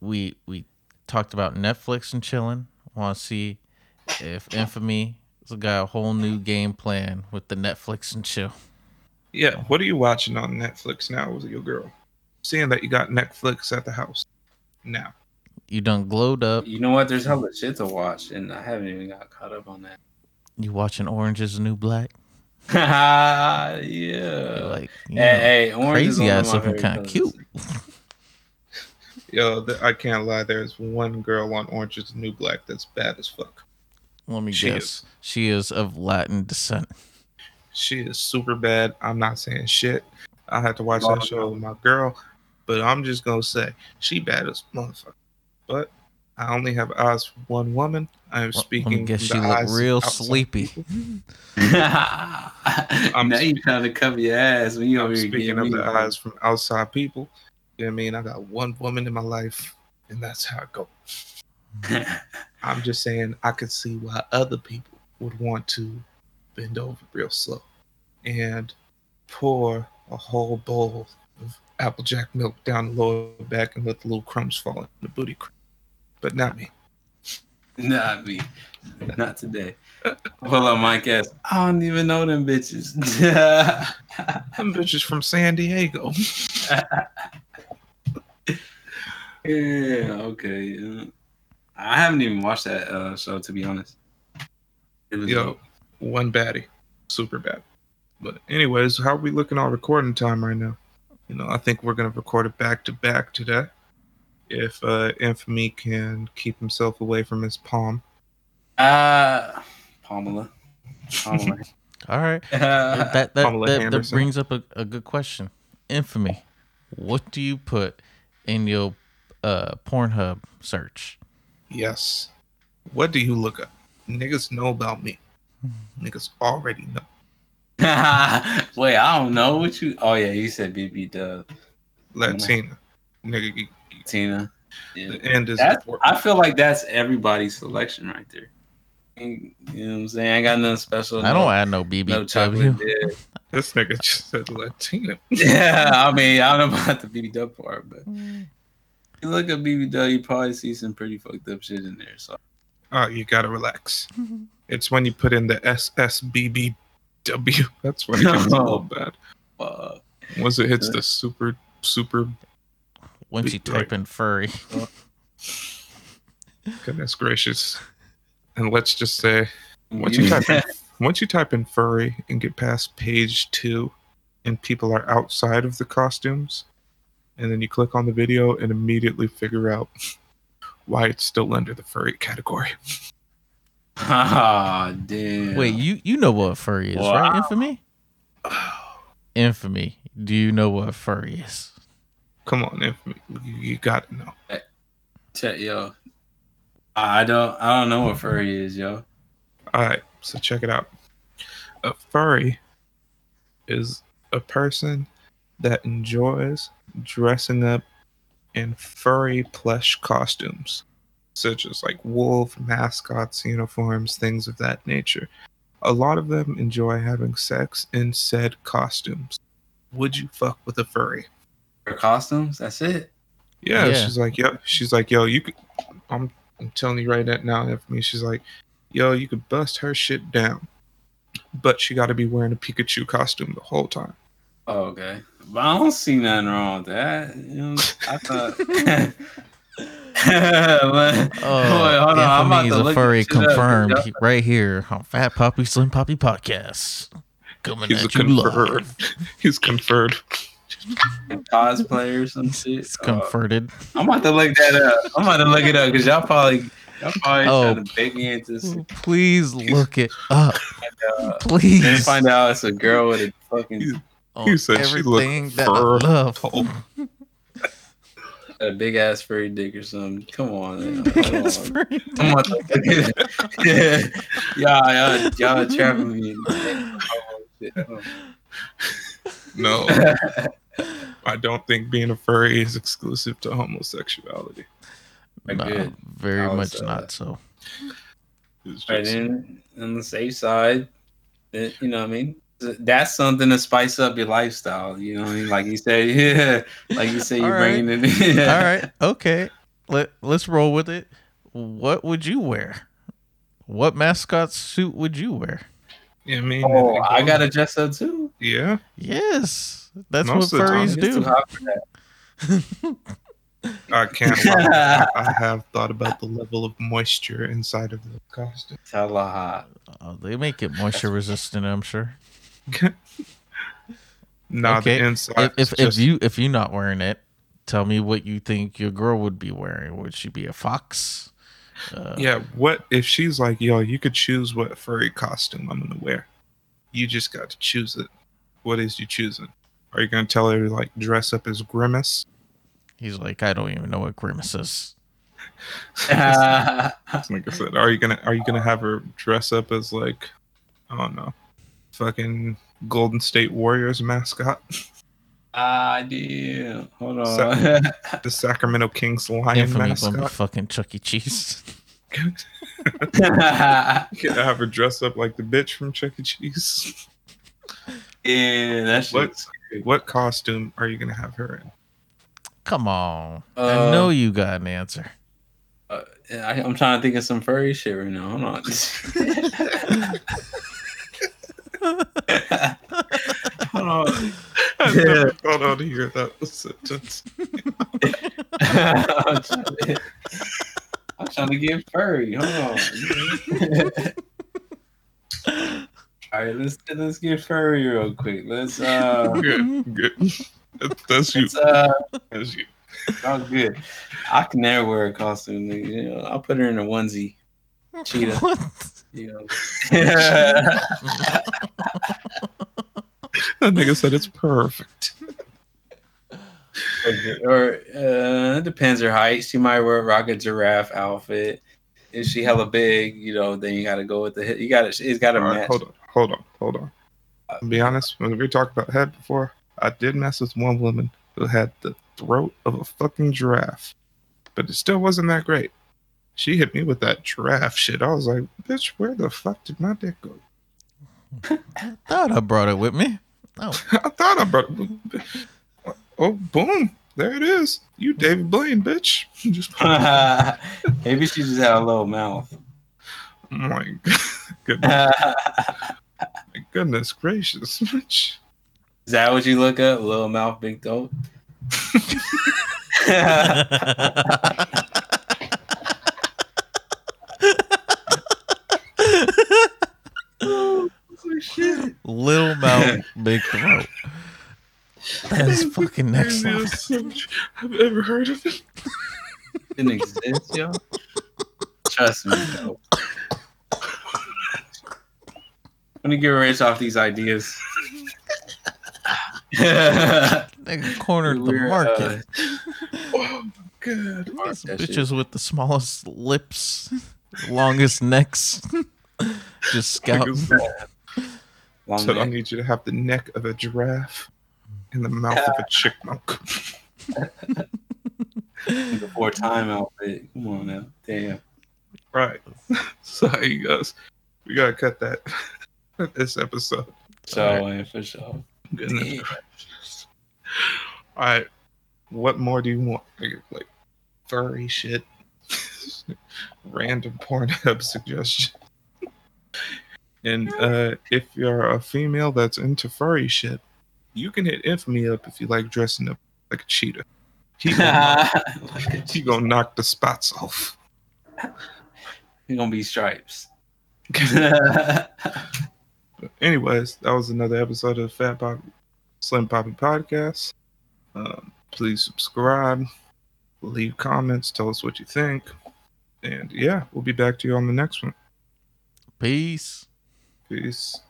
S2: we we talked about Netflix and chilling. Want to see if Infamy has got a whole new game plan with the Netflix and chill.
S1: Yeah, what are you watching on Netflix now with your girl? Seeing that you got Netflix at the house now.
S2: You done glowed up.
S3: You know what? There's hella shit to watch, and I haven't even got caught up on that.
S2: You watching Orange is the New Black?
S3: yeah.
S2: Like, you
S3: hey,
S2: know,
S3: hey, Orange is
S2: crazy ass
S3: my
S2: looking kind of cute.
S1: Yo, th- I can't lie. There's one girl on Orange is the New Black that's bad as fuck.
S2: Let me
S1: She
S2: guess.
S1: is.
S2: She is of Latin descent.
S1: She is super bad. I'm not saying shit. I had to watch
S3: Oh,
S1: that show
S3: no.
S1: with my girl, but I'm just gonna say she bad as motherfucker. But I only have eyes for one woman. I am speaking.
S2: Let me guess.
S1: from
S2: She
S1: the
S2: look
S1: eyes of
S2: real
S1: outside
S2: sleepy.
S1: people.
S3: now you trying to cover your ass when you over
S1: I'm
S3: here
S1: speaking
S3: getting
S1: of
S3: me.
S1: the eyes from outside people. You know what I mean? I got one woman in my life, and that's how it goes. I'm just saying I could see why other people would want to bend over real slow and pour a whole bowl of applejack milk down the lower back and let the little crumbs fall in the booty crack. But not me.
S3: Not me. Not today. Hold on, Mike ass. I don't even know them bitches.
S1: Them bitches from San Diego.
S3: yeah, okay. I haven't even watched that uh, show to be honest. It was
S1: Yo,
S3: dope.
S1: one baddie. Super bad. But anyways, how are we looking on recording time right now? You know, I think we're gonna record it back to back today. If uh Infamy can keep himself away from his palm.
S3: Uh Pamela. Pamela.
S2: All right.
S3: Uh,
S2: that that, that, that brings up a, a good question. Infamy. What do you put in your uh, Pornhub search?
S1: Yes. What do you look up? Niggas know about me. Niggas already know.
S3: Wait, I don't know what you. Oh yeah, you said BB Dub,
S1: Latina. Nigga, you- you-
S3: Tina. Yeah.
S1: The end is
S3: That's,
S1: important.
S3: I feel like that's everybody's selection right there. You know what I'm saying? I ain't got nothing special.
S2: I
S3: no-
S2: don't add no
S3: no chocolate
S2: BBW.
S3: dip.
S1: This nigga just said Latina.
S3: Yeah, I mean, I don't know about the BBW part, but you look at BBW, you probably see some pretty fucked up shit in there. So
S1: Oh, you gotta relax. It's when you put in the SSBBW. That's when it gets a little bad.
S3: uh,
S1: Once it hits the super, super,
S2: Once you
S1: Right.
S2: type in furry,
S1: goodness gracious. And let's just say, once you type in, once you type in furry and get past page two, and people are outside of the costumes, and then you click on the video and immediately figure out why it's still under the furry category.
S3: Ah, damn.
S2: wait, you you know what furry is, right? Infamy. Infamy. Do you know what furry is?
S1: Come on, Infamy. You, you gotta know.
S3: Check, yo. I don't. I don't know what furry is, yo.
S1: All right, so check it out. A furry is a person that enjoys dressing up in furry plush costumes, such as like wolf mascots, uniforms, things of that nature. A lot of them enjoy having sex in said costumes. Would you fuck with a furry?
S3: For costumes, that's it.
S1: Yeah,
S2: Yeah.
S1: she's like, yep. she's like, yo, you could. I'm, I'm telling you right now, Infamy. She's like, yo, you could bust her shit down, but she got to be wearing a Pikachu costume the whole time.
S3: Oh, okay. But I don't see nothing wrong with that. You know, I thought. But-
S2: Oh,
S3: Wait, hold on, I'm about
S2: Infamy's
S3: to
S2: a furry
S3: this shit up,
S2: confirmed right here on Fat Poppy Slim Poppy podcast. Coming
S1: He's a
S2: at you
S1: conferred.
S2: live.
S1: He's conferred.
S3: Cosplay or some shit.
S2: It's
S3: Uh. I'm about to look that up. I'm about to look it up because y'all probably y'all probably
S2: Oh.
S3: trying to bait me into some,
S2: Please look it up.
S3: uh,
S2: Please.
S3: then find out it's a girl with a fucking
S1: He's-
S2: on
S1: You said she looked
S2: everything that I
S1: fur
S2: love.
S1: tall.
S3: a big ass furry dick or something. Come on, man. I don't
S2: furry.
S3: I'm about to look it. y'all, y'all, y'all trapping me. Oh. Oh.
S1: No, I don't think being a furry is exclusive to homosexuality.
S3: Like
S2: No, very
S3: I was,
S2: much
S3: uh,
S2: not so.
S1: It's
S3: Right in on the safe side, it, you know what I mean. That's something to spice up your lifestyle. You know what I mean? Like you said, yeah. Like you say, you're
S2: All right.
S3: bringing it. In.
S2: All right. Okay. Let let's roll with it. What would you wear? What mascot suit would you wear?
S1: Yeah, I mean,
S3: Oh, I gotta dress up too.
S1: Yeah,
S2: Yes. That's
S1: Most
S2: what
S1: the time,
S2: furries do.
S3: hot for that.
S1: I can't lie. I have thought about the level of moisture inside of the costume.
S3: It's hella hot.
S2: Oh, they make it moisture resistant, I'm sure.
S1: Nah,
S2: Okay,
S1: the inside.
S2: If
S1: is
S2: if, if you if you're not wearing it, tell me what you think your girl would be wearing. Would she be a fox? Uh,
S1: yeah, what if she's like, yo, you could choose what furry costume I'm gonna wear. You just got to choose it. What is you choosing? Are you gonna tell her to like dress up as Grimace?
S2: He's like, I don't even know what grimace is.
S3: ah,
S1: Like I said, are you gonna are you gonna have her dress up as like, I don't know, fucking Golden State Warriors mascot,
S3: yeah. Hold on.
S1: the Sacramento Kings lion
S2: Infamy gonna be
S1: mascot?
S2: fucking Chuck E. Cheese.
S3: yeah,
S1: You could have her dress up like the bitch from Chuck E. Cheese.
S3: That's
S1: What what costume are you gonna have her in?
S2: Come on. I
S3: Uh,
S2: know you got an answer.
S3: Uh, I, I'm trying to think of some furry shit right now. Hold on. Hold on.
S1: I never thought I'd hear that sentence.
S3: I'm, trying to, I'm trying to get furry. Hold on. All right, let's let's get furry real quick. Let's uh,
S1: Good, good. That- That's you.
S3: uh,
S1: That's you.
S3: oh good. I can never wear a costume. You know, I'll put her in a onesie. Cheetah.
S2: What?
S3: You know.
S1: That nigga said it's perfect.
S3: or uh, it depends her height. She might wear rock a giraffe outfit. If she hella big, you know, then you gotta go with the hit. You gotta, it's gotta
S1: All right,
S3: match.
S1: hold on, hold on, hold on. I'll be honest, when we talked about head before, I did mess with one woman who had the throat of a fucking giraffe, but it still wasn't that great. She hit me with that giraffe shit. I was like, bitch, where the fuck did my dick go?
S2: I Thought I brought it with me. Oh,
S1: I thought I brought it. Oh, boom. There it is. You David Blaine, bitch. Just
S3: Maybe she just had a little mouth.
S1: Oh my goodness, my goodness gracious, bitch.
S3: Is that what you look up? Little mouth, big throat.
S1: Oh shit.
S2: little mouth, big throat. That is fucking next level.
S1: Craziest search I've ever heard of it.
S3: Didn't exist, yo. Trust me, yo. I'm gonna get rich off these ideas.
S2: Nigga cornered the
S3: We're,
S2: market.
S1: Uh, oh my god.
S3: Mark
S2: These
S3: shit.
S2: bitches with the smallest lips, longest necks. Just scouting.
S3: Long
S1: So I need you to have the neck of a giraffe and the mouth of a chipmunk.
S3: before time outfit. Come on now. Damn.
S1: Right. Sorry, guys. We gotta cut that this episode.
S3: So
S2: Alright.
S3: uh, for sure.
S1: Goodness gracious. All right. What more do you want? Like, like furry shit, random Pornhub suggestion. And uh, if you're a female that's into furry shit, you can hit Infamy up if you like dressing up like a cheetah. He gonna, knock, he gonna knock the spots off.
S3: You're gonna be stripes.
S1: But anyways, that was another episode of Fat Pop Slim Poppy Podcast. Um, please subscribe, leave comments, tell us what you think. And yeah, we'll be back to you on the next one.
S2: Peace.
S1: Peace.